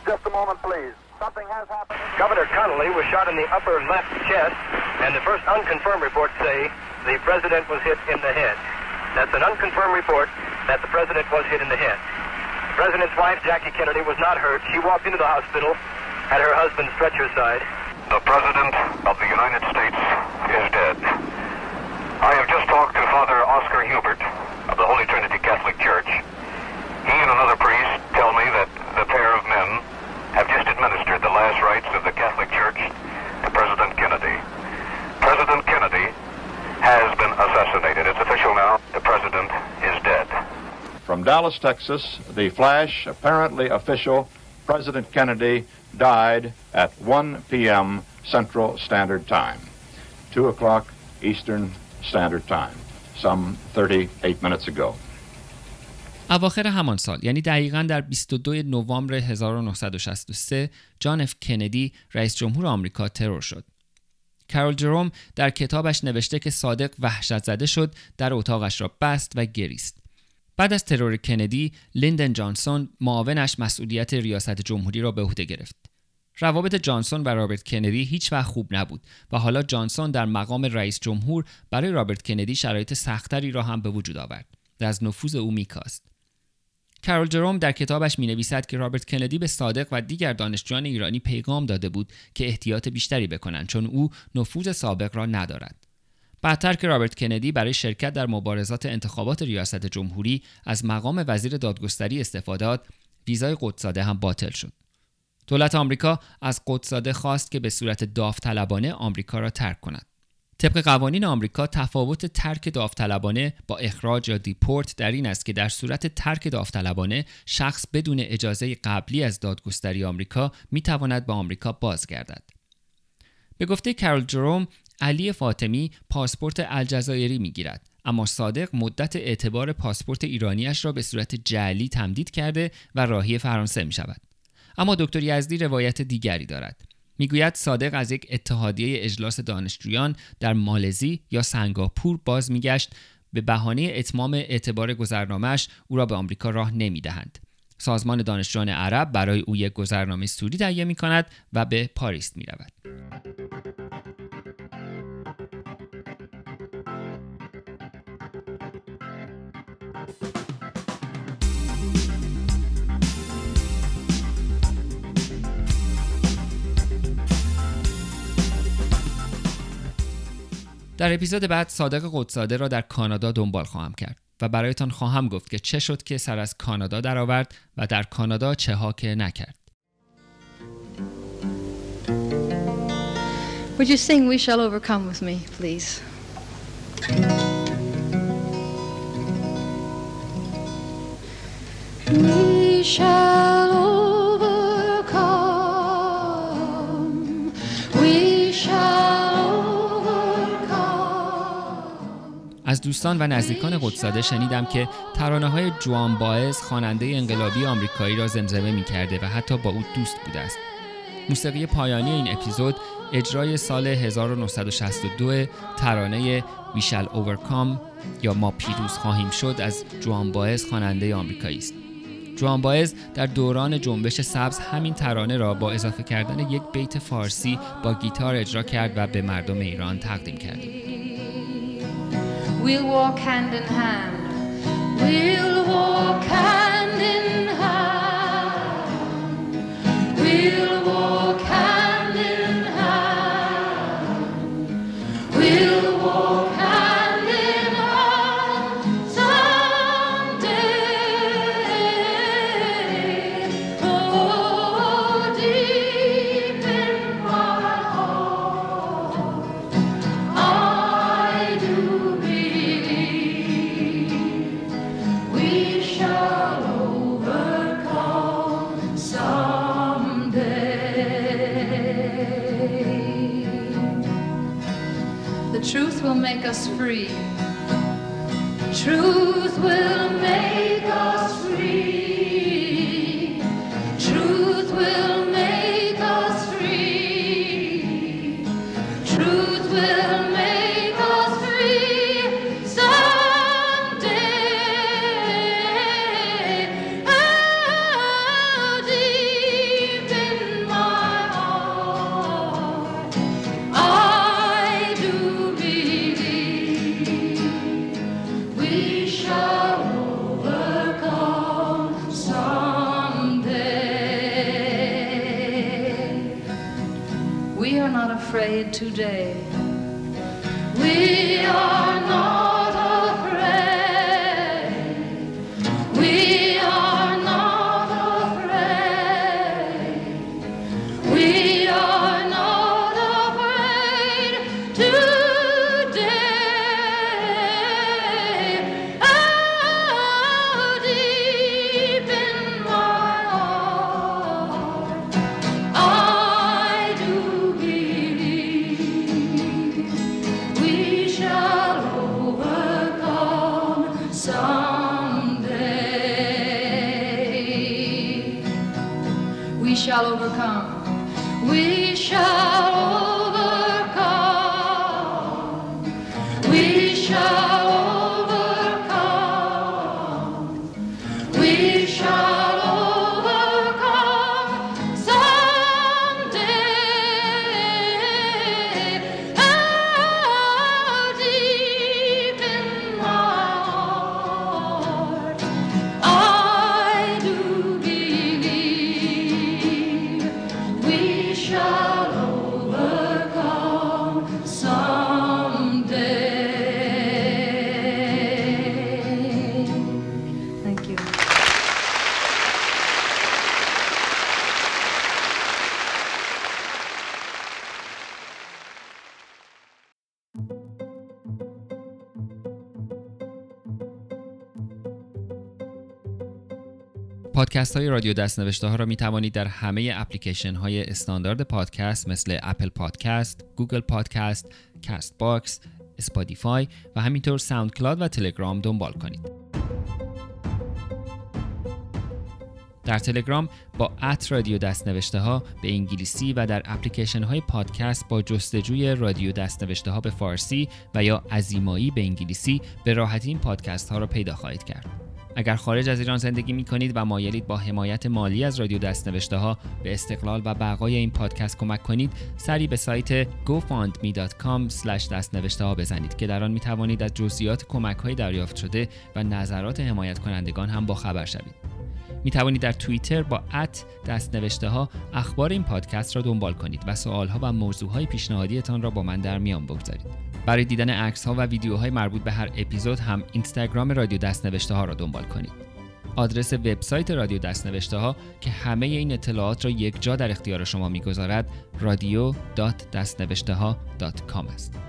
just a moment, please. Something has happened. Governor Connolly was shot in the upper left chest, and the first unconfirmed reports say the president was hit in the head. That's an unconfirmed report that the president was hit in the head. The president's wife, Jackie Kennedy, was not hurt. She walked into the hospital, had her husband's stretch her side. The president of the United States is dead. I have just talked to Father Oscar Hubert of the Holy Trinity Catholic Church. He and another priest tell me that the pair of men have just administered the last rites of the Catholic Church to President Kennedy. President Kennedy has been assassinated. It's official now. The president is dead. From Dallas, Texas, the flash, apparently official, President Kennedy died at 1 p.m. Central Standard Time, 2 o'clock Eastern Standard Time, some 38 minutes ago. اواخر همان سال یعنی دقیقا در 22 نوامبر 1963 جان اف کندی رئیس جمهور آمریکا ترور شد. کارول جروم در کتابش نوشته که صادق وحشت زده شد در اتاقش را بست و گریست. بعد از ترور کندی، لیندن جانسون معاونش مسئولیت ریاست جمهوری را به عهده گرفت. روابط جانسون و رابرت کندی هیچ وقت خوب نبود و حالا جانسون در مقام رئیس جمهور برای رابرت کندی شرایط سخت‌تری را هم به وجود آورد و از نفوذ او میکاست. کارول جروم در کتابش می نویسد که رابرت کندی به صادق و دیگر دانشجویان ایرانی پیغام داده بود که احتیاط بیشتری بکنند چون او نفوذ سابق را ندارد. بعدتر که رابرت کندی برای شرکت در مبارزات انتخابات ریاست جمهوری از مقام وزیر دادگستری استعفا داد، ویزای قطب‌زاده هم باطل شد. دولت آمریکا از قطب‌زاده خواست که به صورت داوطلبانه آمریکا را ترک کند. طبق قوانین آمریکا تفاوت ترک داوطلبانه با اخراج یا دیپورت در این است که در صورت ترک داوطلبانه شخص بدون اجازه قبلی از دادگستری آمریکا می تواند به آمریکا بازگردد. به گفته کارل جروم علی فاطمی پاسپورت الجزایری می گیرد اما صادق مدت اعتبار پاسپورت ایرانیش را به صورت جعلی تمدید کرده و راهی فرانسه می شود. اما دکتر یزدی روایت دیگری دارد. می‌گوید صادق از یک اتحادیه اجلاس دانشجویان در مالزی یا سنگاپور باز میگشت به بهانه اتمام اعتبار گذرنامهش او را به آمریکا راه نمی‌دهند سازمان دانشجویان عرب برای او یک گذرنامه سوری تهیه می کند و به پاریس می رود. در اپیزود بعد صادق قدساده را در کانادا دنبال خواهم کرد و برایتان خواهم گفت که چه شد که سر از کانادا درآورد و در کانادا چه ها که نکرد. Would you sing We Shall Overcome with me, please? We shall از دوستان و نزدیکان قدساده شنیدم که ترانه های جوان باعث خواننده انقلابی آمریکایی را زمزمه می کرده و حتی با او دوست بوده است. موسیقی پایانی این اپیزود اجرای سال 1962 ترانه Shall Overcome یا ما پیروز خواهیم شد از جوان باعث خواننده آمریکایی است. جوان باعث در دوران جنبش سبز همین ترانه را با اضافه کردن یک بیت فارسی با گیتار اجرا کرد و به مردم ایران تقدیم کرد. We'll walk hand in hand. We'll walk hand پادکست های رادیو دستنوشته ها را می توانید در همه اپلیکیشن های استاندارد پادکست مثل Apple Podcast، Google Podcast، Castbox، Spotify و همینطور SoundCloud و تلگرام دنبال کنید. در تلگرام با at رادیو دستنوشته ها به انگلیسی و در اپلیکیشن های پادکست با جستجوی رادیو دستنوشته ها به فارسی و یا عزیمایی به انگلیسی به راحتی این پادکست ها را پیدا خواهید کرد. اگر خارج از ایران زندگی می کنید و مایلید با حمایت مالی از رادیو دستنوشته ها به استقلال و بقای این پادکست کمک کنید سری به سایت gofundme.com دستنوشته ها بزنید که در آن می توانید از جزئیات کمک های دریافت شده و نظرات حمایت کنندگان هم با خبر شوید. می توانید در توییتر با ات دستنوشته ها اخبار این پادکست را دنبال کنید و سوال ها و موضوع های پیشنهادیتان را با من در میان بگذارید. برای دیدن عکس ها و ویدیوهای مربوط به هر اپیزود هم اینستاگرام رادیو دستنوشته ها را دنبال کنید. آدرس وبسایت رادیو دستنوشته ها که همه این اطلاعات را یک جا در اختیار شما می‌گذارد رادیو.دستنوشته ها است.